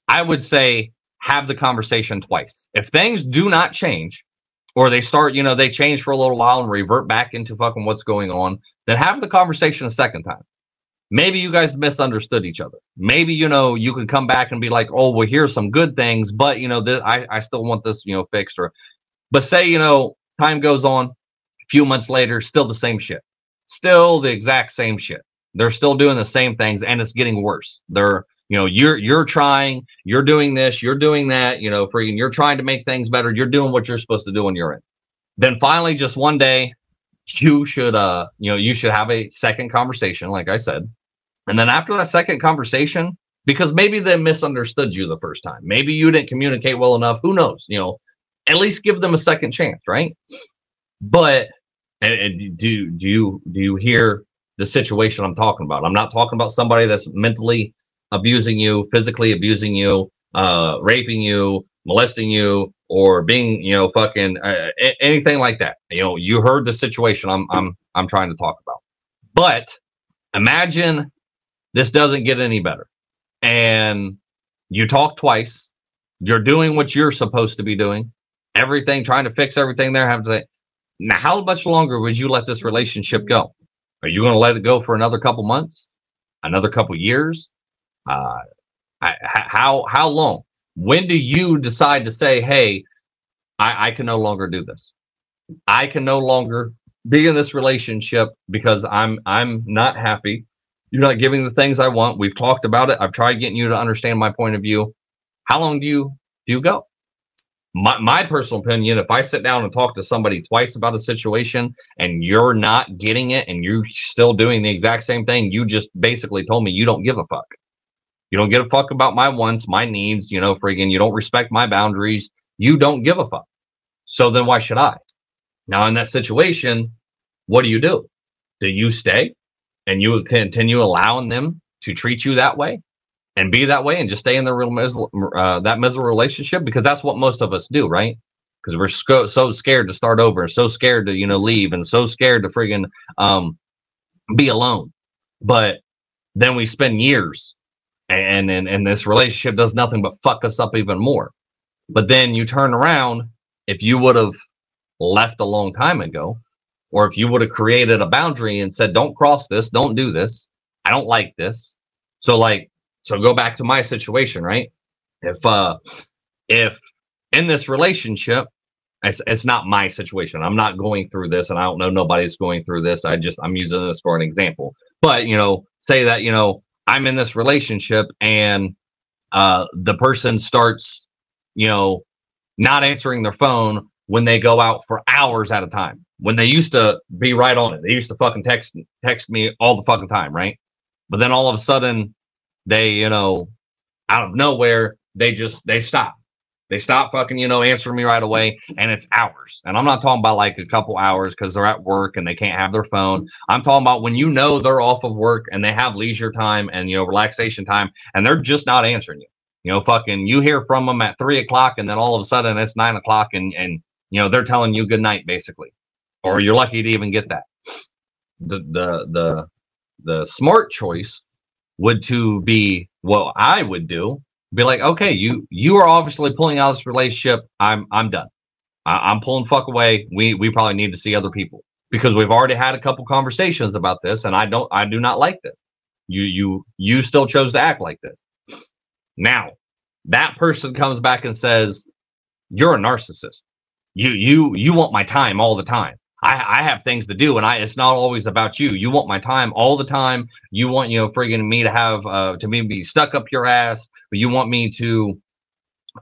I would say have the conversation twice. If things do not change or they start, you know, they change for a little while and revert back into fucking what's going on, then have the conversation a second time. Maybe you guys misunderstood each other. Maybe, you know, you can come back and be like, oh, well, here's some good things, but, you know, this, I, I still want this, you know, fixed. Or, but say, you know, time goes on, a few months later, still the same shit. Still the exact same shit. They're still doing the same things and it's getting worse. They're, you know, you're you're trying, you're doing this, you're doing that, you know, freaking you're trying to make things better. You're doing what you're supposed to do when you're in. Then finally, just one day, you should uh, you know, you should have a second conversation, like I said. And then after that second conversation, because maybe they misunderstood you the first time. Maybe you didn't communicate well enough. Who knows? You know, at least give them a second chance, right? But and, and do do you do you hear the situation I'm talking about? I'm not talking about somebody that's mentally abusing you, physically abusing you, uh, raping you, molesting you, or being, you know, fucking uh, anything like that. You know, you heard the situation I'm I'm I'm trying to talk about. But imagine this doesn't get any better, and you talk twice. You're doing what you're supposed to be doing. Everything, trying to fix everything there. Have to say, now, how much longer would you let this relationship go? Are you going to let it go for another couple months, another couple years? Uh, how how long? When do you decide to say, "Hey, I, I can no longer do this. I can no longer be in this relationship because I'm I'm not happy. You're not giving the things I want. We've talked about it. I've tried getting you to understand my point of view. How long do you do you go? My, my personal opinion, if I sit down and talk to somebody twice about a situation and you're not getting it and you're still doing the exact same thing, you just basically told me you don't give a fuck. You don't give a fuck about my wants, my needs, you know, friggin', you don't respect my boundaries. You don't give a fuck. So then why should I? Now, in that situation, what do you do? Do you stay and you continue allowing them to treat you that way and be that way and just stay in the real uh, that miserable relationship? Because that's what most of us do, right? Because we're so, so scared to start over so scared to, you know, leave and so scared to friggin' um, be alone. But then we spend years and, and and this relationship does nothing but fuck us up even more. But then you turn around, if you would have left a long time ago, or if you would have created a boundary and said, "Don't cross this, don't do this, I don't like this." So like, so go back to my situation, right? If uh, if in this relationship, it's, it's not my situation. I'm not going through this, and I don't know nobody's going through this. I just I'm using this for an example. But you know, say that you know I'm in this relationship and uh, the person starts, you know, not answering their phone when they go out for hours at a time. When they used to be right on it, they used to fucking text text me all the fucking time, right? But then all of a sudden, they, you know, out of nowhere, they just they stop. They stop fucking, you know, answering me right away, and it's hours. And I'm not talking about like a couple hours because they're at work and they can't have their phone. I'm talking about when you know they're off of work and they have leisure time and you know relaxation time, and they're just not answering you. You know, fucking, you hear from them at three o'clock, and then all of a sudden it's nine o'clock, and and you know they're telling you good night basically, or you're lucky to even get that. The the the the smart choice would to be what I would do be like, okay, you you are obviously pulling out of this relationship. I'm I'm done. I, am pulling fuck away. We we probably need to see other people because we've already had a couple conversations about this, and I don't I do not like this. You you you still chose to act like this. Now that person comes back and says, "You're a narcissist. You you you want my time all the time. I, I have things to do and I it's not always about you. You want my time all the time. You want, you know, friggin' me to have uh to me be stuck up your ass, but you want me to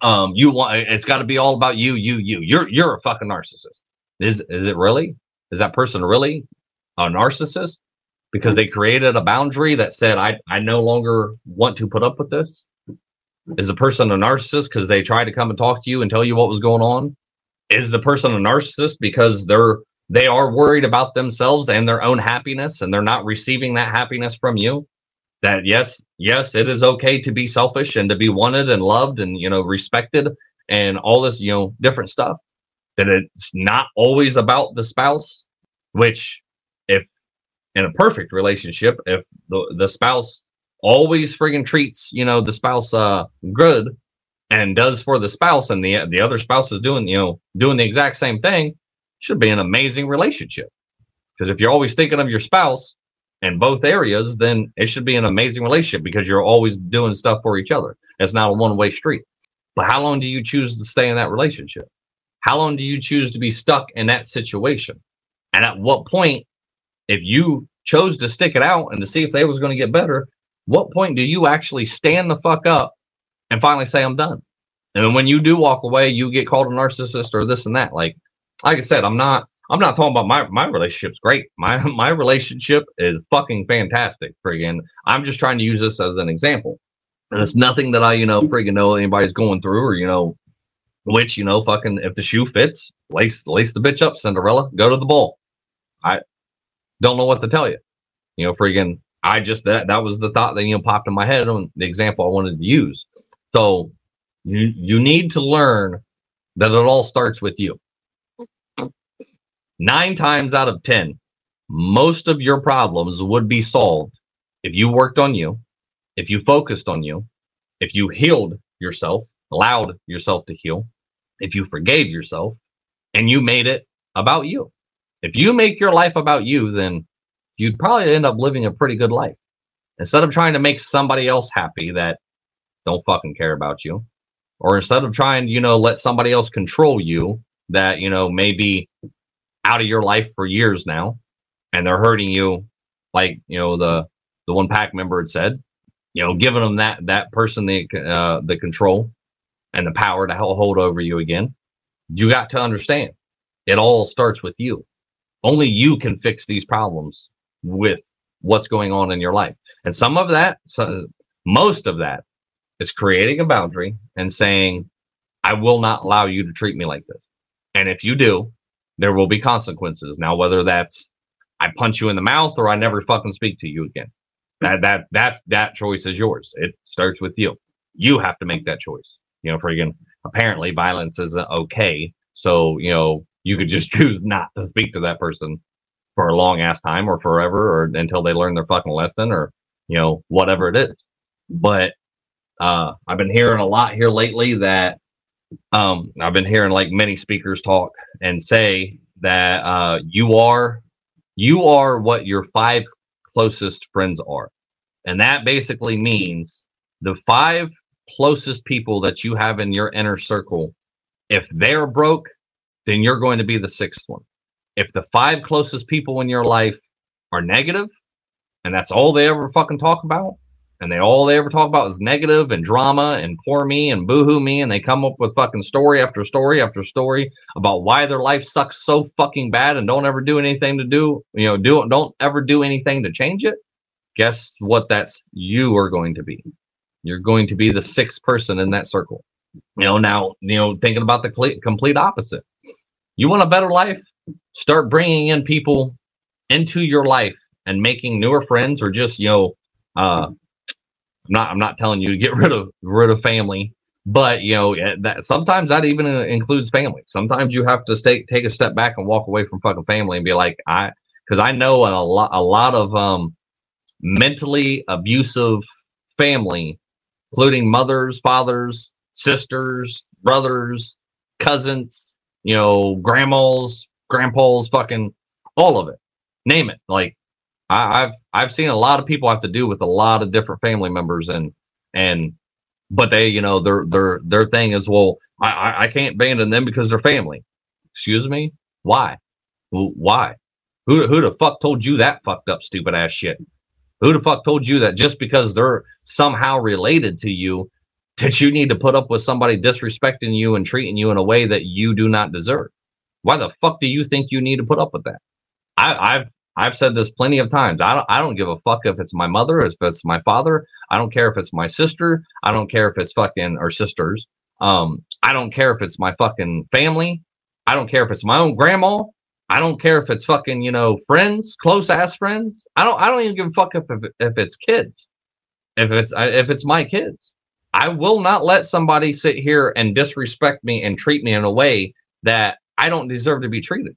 um you want it's gotta be all about you, you, you. You're you're a fucking narcissist. Is is it really? Is that person really a narcissist? Because they created a boundary that said I I no longer want to put up with this? Is the person a narcissist because they tried to come and talk to you and tell you what was going on? Is the person a narcissist because they're they are worried about themselves and their own happiness and they're not receiving that happiness from you that yes yes it is okay to be selfish and to be wanted and loved and you know respected and all this you know different stuff that it's not always about the spouse which if in a perfect relationship if the, the spouse always friggin treats you know the spouse uh good and does for the spouse and the the other spouse is doing, you know, doing the exact same thing, should be an amazing relationship. Because if you're always thinking of your spouse in both areas, then it should be an amazing relationship because you're always doing stuff for each other. It's not a one-way street. But how long do you choose to stay in that relationship? How long do you choose to be stuck in that situation? And at what point, if you chose to stick it out and to see if they was going to get better, what point do you actually stand the fuck up and finally say I'm done? And then when you do walk away, you get called a narcissist or this and that. Like, like I said, I'm not I'm not talking about my my relationship's great. My my relationship is fucking fantastic. Friggin', I'm just trying to use this as an example. And it's nothing that I, you know, friggin' know anybody's going through or, you know, which, you know, fucking if the shoe fits, lace lace the bitch up, Cinderella, go to the ball. I don't know what to tell you. You know, friggin' I just that that was the thought that you know popped in my head on the example I wanted to use. So you you need to learn that it all starts with you. Nine times out of ten, most of your problems would be solved if you worked on you, if you focused on you, if you healed yourself, allowed yourself to heal, if you forgave yourself, and you made it about you. If you make your life about you, then you'd probably end up living a pretty good life. Instead of trying to make somebody else happy that don't fucking care about you, or instead of trying, you know, let somebody else control you that, you know, maybe out of your life for years now and they're hurting you like, you know, the the one pack member had said, you know, giving them that that person the uh, the control and the power to hold over you again. You got to understand, it all starts with you. Only you can fix these problems with what's going on in your life. And some of that, so, most of that, is creating a boundary and saying, I will not allow you to treat me like this. And if you do, there will be consequences. Now, whether that's I punch you in the mouth or I never fucking speak to you again. That that that that choice is yours. It starts with you. You have to make that choice. You know, freaking apparently violence isn't okay. So, you know, you could just choose not to speak to that person for a long ass time or forever or until they learn their fucking lesson or, you know, whatever it is. But uh I've been hearing a lot here lately that um I've been hearing like many speakers talk and say that uh you are you are what your five closest friends are. And that basically means the five closest people that you have in your inner circle, if they're broke, then you're going to be the sixth one. If the five closest people in your life are negative, and that's all they ever fucking talk about, and they all they ever talk about is negative and drama and poor me and boohoo me, and they come up with fucking story after story after story about why their life sucks so fucking bad and don't ever do anything to do, you know, do don't ever do anything to change it. Guess what? That's you are going to be. You're going to be the sixth person in that circle. You know, now, you know, thinking about the complete opposite. You want a better life? Start bringing in people into your life and making newer friends or just, you know, uh, not, I'm not telling you to get rid of, rid of family, but you know, that sometimes that even uh, includes family. Sometimes you have to stay, take a step back and walk away from fucking family and be like, I, cause I know a lot, a lot of, um, mentally abusive family including mothers, fathers, sisters, brothers, cousins, you know, grandmas, grandpas, fucking all of it. Name it. Like I, I've I've seen a lot of people have to do with a lot of different family members and and but they, you know, their their their thing is well, I I can't abandon them because they're family. Excuse me? Why? Why? Who who the fuck told you that fucked up stupid ass shit? Who the fuck told you that just because they're somehow related to you, that you need to put up with somebody disrespecting you and treating you in a way that you do not deserve? Why the fuck do you think you need to put up with that? I, have I've said this plenty of times. I don't I don't give a fuck if it's my mother, if it's my father. I don't care if it's my sister. I don't care if it's fucking or sisters. Um, I don't care if it's my fucking family. I don't care if it's my own grandma. I don't care if it's fucking, you know, friends, close ass friends. I don't, I don't even give a fuck if, if, if it's kids. If it's, if it's my kids, I will not let somebody sit here and disrespect me and treat me in a way that I don't deserve to be treated.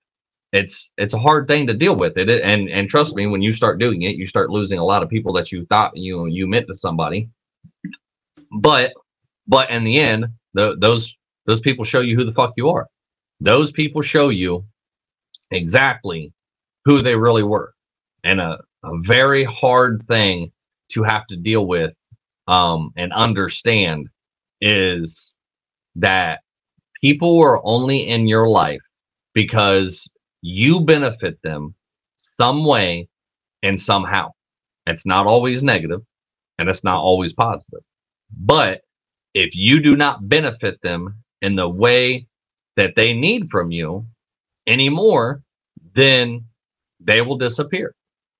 It's, it's a hard thing to deal with it. And, and trust me, when you start doing it, you start losing a lot of people that you thought you, you meant to somebody. But, but in the end, The, those those people show you who the fuck you are. Those people show you exactly who they really were, and a, a very hard thing to have to deal with um, and understand is that people are only in your life because you benefit them some way and somehow. It's not always negative and it's not always positive. But if you do not benefit them in the way that they need from you anymore, then they will disappear.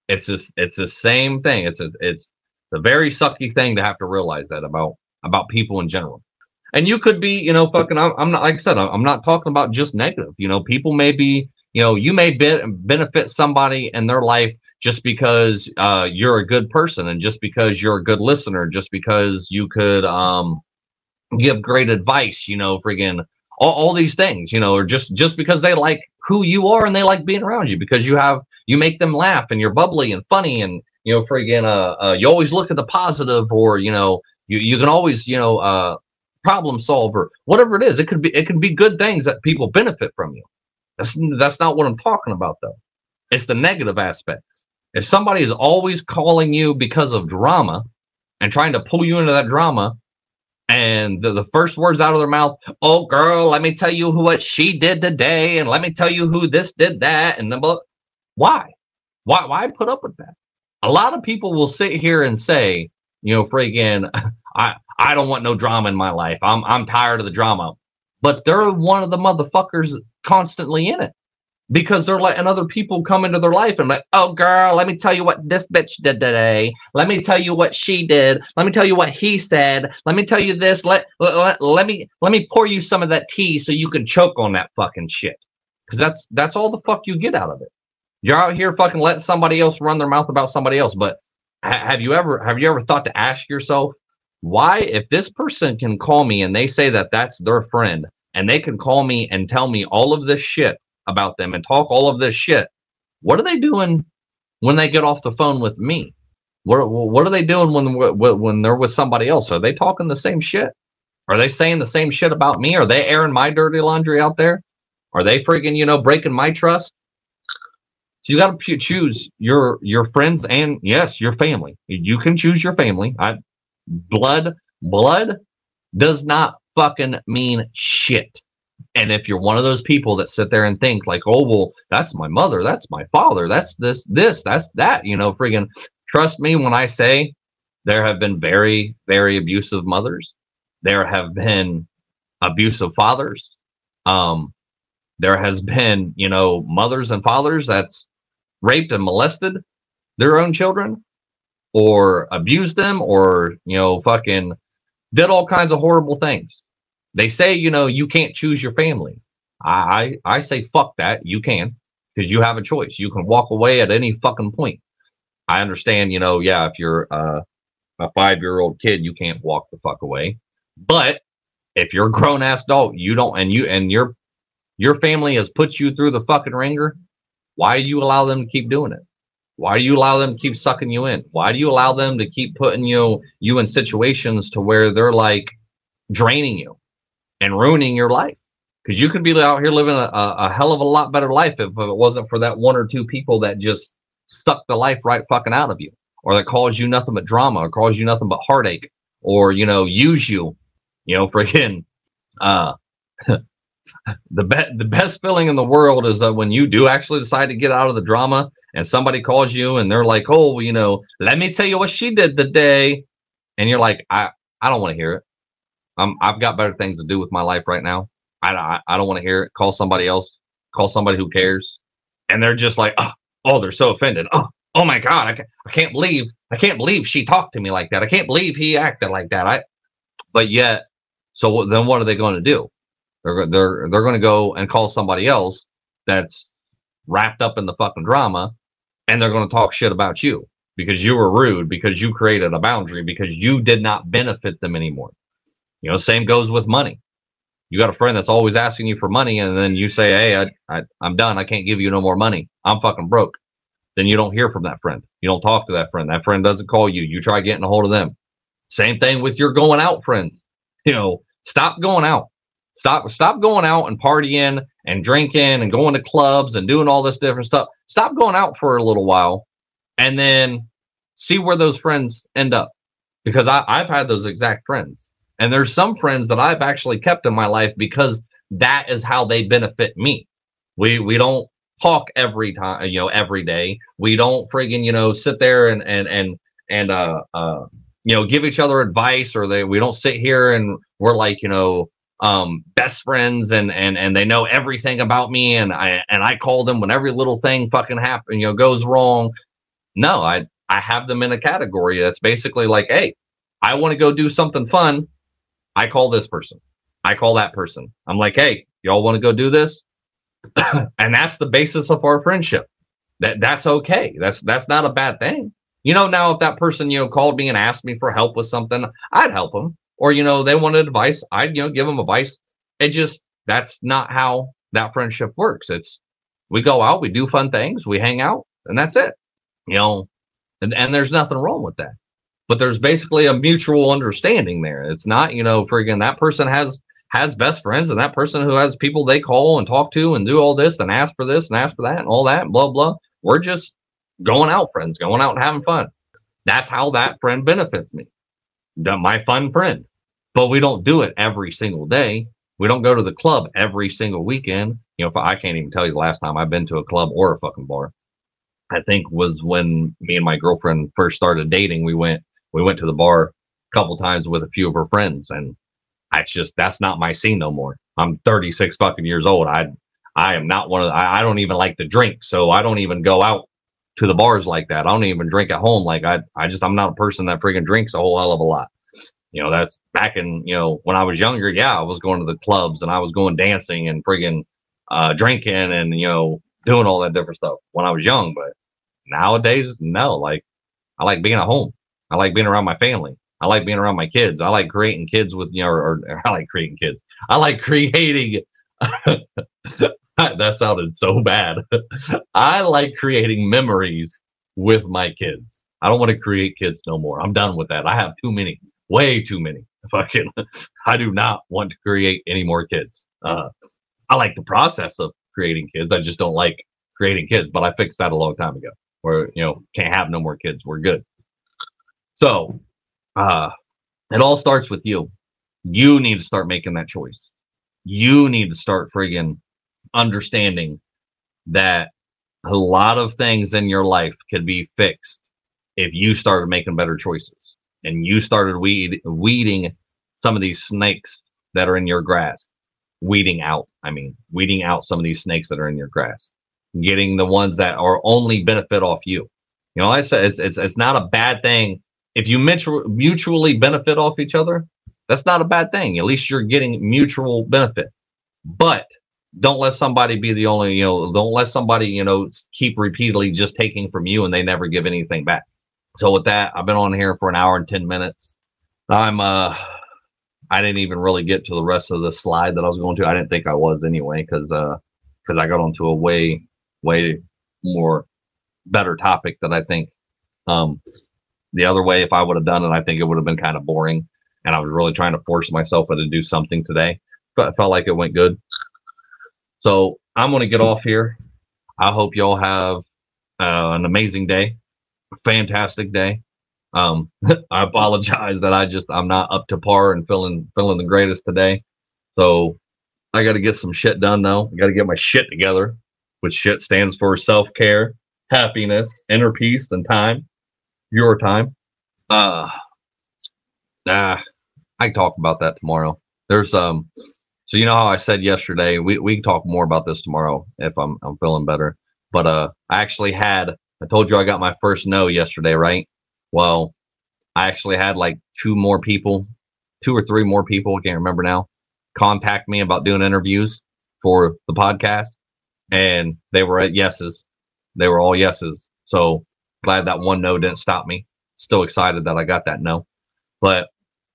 It's just it's the same thing. It's a, it's a very sucky thing to have to realize that about about people in general. And you could be, you know, fucking. I'm not like I said. I'm not talking about just negative. You know, people may be, you know, you may be, benefit somebody in their life just because uh, you're a good person and just because you're a good listener, just because you could um, give great advice, you know, friggin' all, all these things, you know, or just just because they like who you are and they like being around you because you have you make them laugh and you're bubbly and funny and you know, friggin' uh, uh you always look at the positive or you know you you can always you know uh problem solver whatever it is. It could be it can be good things that people benefit from you that's that's not what i'm talking about though it's the negative aspects if somebody is always calling you because of drama and trying to pull you into that drama, and the, the first words out of their mouth, oh girl, let me tell you who what she did today, and let me tell you who this did that, and then why? Why why put up with that? A lot of people will sit here and say, you know, freaking, I I don't want no drama in my life. I'm I'm tired of the drama. But they're one of the motherfuckers constantly in it because they're letting other people come into their life and like, oh girl, let me tell you what this bitch did today. Let me tell you what she did. Let me tell you what he said. Let me tell you this. Let let, let me let me pour you some of that tea so you can choke on that fucking shit. Cause that's that's all the fuck you get out of it. You're out here fucking letting somebody else run their mouth about somebody else. But ha- have you ever have you ever thought to ask yourself why if this person can call me and they say that that's their friend and they can call me and tell me all of this shit about them and talk all of this shit. What are they doing when they get off the phone with me? What what are they doing when when they're with somebody else? Are they talking the same shit? Are they saying the same shit about me? Are they airing my dirty laundry out there? Are they freaking you know breaking my trust? So you got to choose your your friends and yes, your family. You can choose your family. I blood blood does not fucking mean shit. And if you're one of those people that sit there and think like, oh well, that's my mother, that's my father, that's this, this, that's that, you know, friggin' trust me when I say there have been very, very abusive mothers. There have been abusive fathers. Um, there has been, you know, mothers and fathers that's raped and molested their own children or abused them or, you know, fucking did all kinds of horrible things. They say, you know, you can't choose your family. I I, I say fuck that. You can because you have a choice. You can walk away at any fucking point. I understand, you know, yeah, if you're uh, a five year old kid, you can't walk the fuck away. But if you're a grown ass adult, you don't, and you and your your family has put you through the fucking ringer. Why do you allow them to keep doing it? Why do you allow them to keep sucking you in? Why do you allow them to keep putting you you in situations to where they're like draining you? and ruining your life. Because you could be out here living a, a, hell of a lot better life if, it wasn't for that one or two people that just suck the life right fucking out of you, or that cause you nothing but drama, or cause you nothing but heartache, or you know use you, you know, freaking. Uh, the be- the best feeling in the world is that when you do actually decide to get out of the drama and somebody calls you and they're like, "Oh, you know, let me tell you what she did today," and you're like, "I I don't want to hear it." I'm I've got better things to do with my life right now. I I, I don't want to hear it. Call somebody else. Call somebody who cares. And they're just like, oh, oh they're so offended. Oh, oh my god, I I can't believe I can't believe she talked to me like that. I can't believe he acted like that. I, but yet, so then what are they going to do? They're they're they're going to go and call somebody else that's wrapped up in the fucking drama, and they're going to talk shit about you because you were rude, because you created a boundary, because you did not benefit them anymore. You know, same goes with money. You got a friend that's always asking you for money, and then you say, "Hey, I, I, I'm done. I can't give you no more money. I'm fucking broke." Then you don't hear from that friend. You don't talk to that friend. That friend doesn't call you. You try getting a hold of them. Same thing with your going out friends. You know, Stop going out. Stop stop going out and partying and drinking and going to clubs and doing all this different stuff. Stop going out for a little while and then see where those friends end up. Because I, I've had those exact friends. And there's some friends that I've actually kept in my life because that is how they benefit me. We we don't talk every time, you know, every day. We don't friggin', you know, sit there and and and and uh uh you know give each other advice or they we don't sit here and we're like you know um best friends and and and they know everything about me and I and I call them when every little thing fucking happen you know goes wrong. No, I I have them in a category that's basically like, hey, I want to go do something fun. I call this person. I call that person. I'm like, hey, y'all want to go do this? and that's the basis of our friendship. That that's okay. That's that's not a bad thing. You know, now if that person, you know, called me and asked me for help with something, I'd help them. Or, you know, they wanted advice, I'd, you know, give them advice. It just that's not how that friendship works. It's we go out, we do fun things, we hang out, and that's it. You know, and, and there's nothing wrong with that. But there's basically a mutual understanding there. It's not, you know, friggin' that person has has best friends and that person who has people they call and talk to and do all this and ask for this and ask for that and all that and blah blah. We're just going out friends, going out and having fun. That's how that friend benefits me. My fun friend. But we don't do it every single day. We don't go to the club every single weekend. You know, I can't even tell you the last time I've been to a club or a fucking bar. I think was when me and my girlfriend first started dating. We went we went to the bar a couple times with a few of her friends and I just that's not my scene no more. I'm 36 fucking years old. I I am not one of the, I, I don't even like to drink, so I don't even go out to the bars like that. I don't even drink at home. Like I I just I'm not a person that friggin' drinks a whole hell of a lot. You know, that's back in, you know, when I was younger, yeah, I was going to the clubs and I was going dancing and friggin' uh drinking and you know, doing all that different stuff when I was young, but nowadays, no, like I like being at home. I like being around my family. I like being around my kids. I like creating kids with you know, or, or I like creating kids. I like creating. that sounded so bad. I like creating memories with my kids. I don't want to create kids no more. I'm done with that. I have too many, way too many. Fucking, I do not want to create any more kids. Uh, I like the process of creating kids. I just don't like creating kids. But I fixed that a long time ago. Where you know can't have no more kids. We're good. So uh, it all starts with you. You need to start making that choice. You need to start friggin' understanding that a lot of things in your life could be fixed if you started making better choices and you started weed, weeding some of these snakes that are in your grass. Weeding out, I mean, weeding out some of these snakes that are in your grass, getting the ones that are only benefit off you. You know, like I said it's, it's it's not a bad thing if you mutually benefit off each other, that's not a bad thing. At least you're getting mutual benefit. But don't let somebody be the only, you know, don't let somebody, you know, keep repeatedly just taking from you and they never give anything back. So with that, I've been on here for an hour and 10 minutes. I'm, uh, I didn't even really get to the rest of the slide that I was going to. I didn't think I was anyway, because, uh, because I got onto a way, way more better topic that I think, um, the other way, if I would have done it, I think it would have been kind of boring. And I was really trying to force myself to do something today, but I felt like it went good. So I'm going to get off here. I hope y'all have uh, an amazing day, fantastic day. Um, I apologize that I just I'm not up to par and feeling feeling the greatest today. So I got to get some shit done though. I got to get my shit together, which shit stands for self care, happiness, inner peace, and time your time. Uh, nah, I talk about that tomorrow. There's um, so you know how I said yesterday, we we can talk more about this tomorrow if I'm I'm feeling better. But uh, I actually had I told you I got my first no yesterday, right? Well, I actually had like two more people, two or three more people, I can't remember now, contact me about doing interviews for the podcast, and they were at yeses. They were all yeses. So glad that one no didn't stop me. Still excited that I got that no. But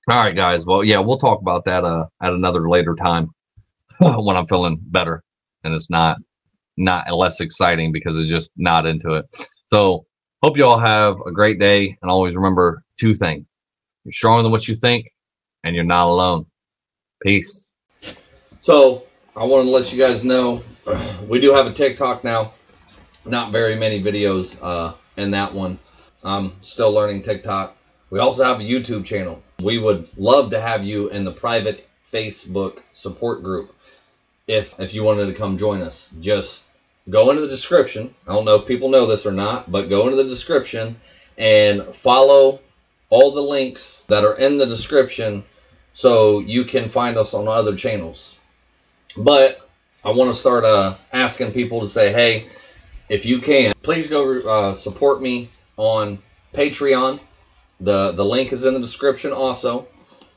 all right, guys. Well, yeah, we'll talk about that uh, at another later time when I'm feeling better and it's not not less exciting because it's just not into it. So hope you all have a great day and always remember two things. You're stronger than what you think and you're not alone. Peace. So I wanted to let you guys know we do have a TikTok now. Not very many videos uh, in that one. I'm still learning TikTok. We also have a YouTube channel. We would love to have you in the private Facebook support group if if you wanted to come join us. Just go into the description. I don't know if people know this or not, but go into the description and follow all the links that are in the description so you can find us on other channels. But I want to start uh, asking people to say, hey, if you can, please go uh, support me on Patreon. The the link is in the description also.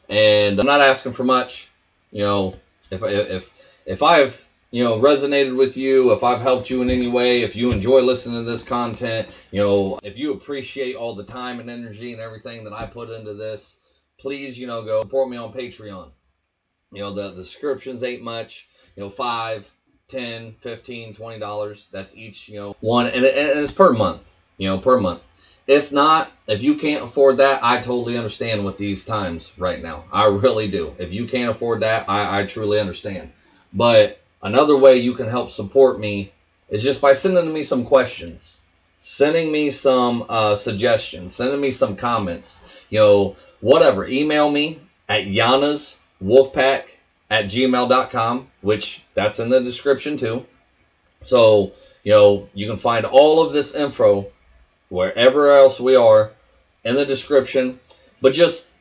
And I'm not asking for much. You know, if if if I've you know resonated with you, if I've helped you in any way, if you enjoy listening to this content, you know, if you appreciate all the time and energy and everything that I put into this, please, you know, go support me on Patreon. You know, the, the subscriptions ain't much, you know, five, 10, 15, 20 dollars. That's each, you know, one and, and it's per month, you know, per month. If not, if you can't afford that, I totally understand with these times right now. I really do. If you can't afford that, I, I truly understand. But another way you can help support me is just by sending me some questions, sending me some uh, suggestions, sending me some comments, you know, whatever. Email me at Yana's Wolfpack at gmail.com, which that's in the description too. So, you know, you can find all of this info wherever else we are in the description. But just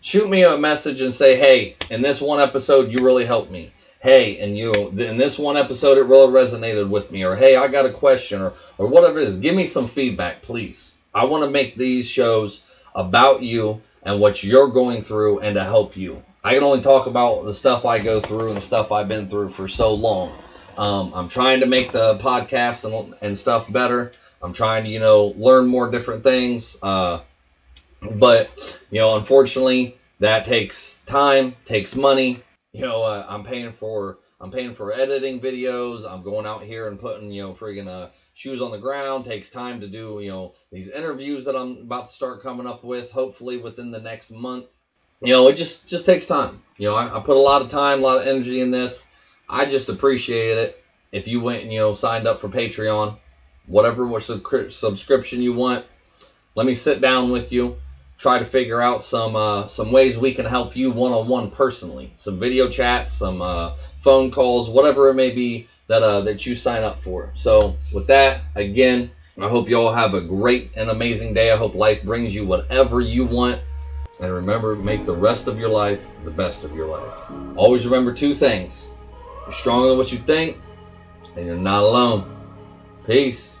shoot me a message and say, hey, in this one episode, you really helped me. Hey, and you in this one episode, it really resonated with me. Or hey, I got a question, or or whatever it is. Give me some feedback, please. I want to make these shows about you and what you're going through, and to help you. I can only talk about the stuff I go through and the stuff I've been through for so long. Um, I'm trying to make the podcast and, and stuff better. I'm trying to, you know, learn more different things. Uh, but, you know, unfortunately, that takes time, takes money. You know, uh, I'm paying for I'm paying for editing videos. I'm going out here and putting, you know, friggin' uh, shoes on the ground. Takes time to do, you know, these interviews that I'm about to start coming up with. Hopefully within the next month. You know, it just just takes time. You know, I, I put a lot of time, a lot of energy in this. I just appreciate it. If you went and you know signed up for Patreon, whatever subscription you want. Let me sit down with you, try to figure out some uh, some ways we can help you one on one personally. Some video chats, some uh, phone calls, whatever it may be that uh, that you sign up for. So with that, again, I hope you all have a great and amazing day. I hope life brings you whatever you want. And remember, make the rest of your life the best of your life. Always remember two things. You're stronger than what you think, and you're not alone. Peace.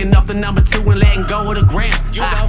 Picking up the number two and letting go of the grams. I,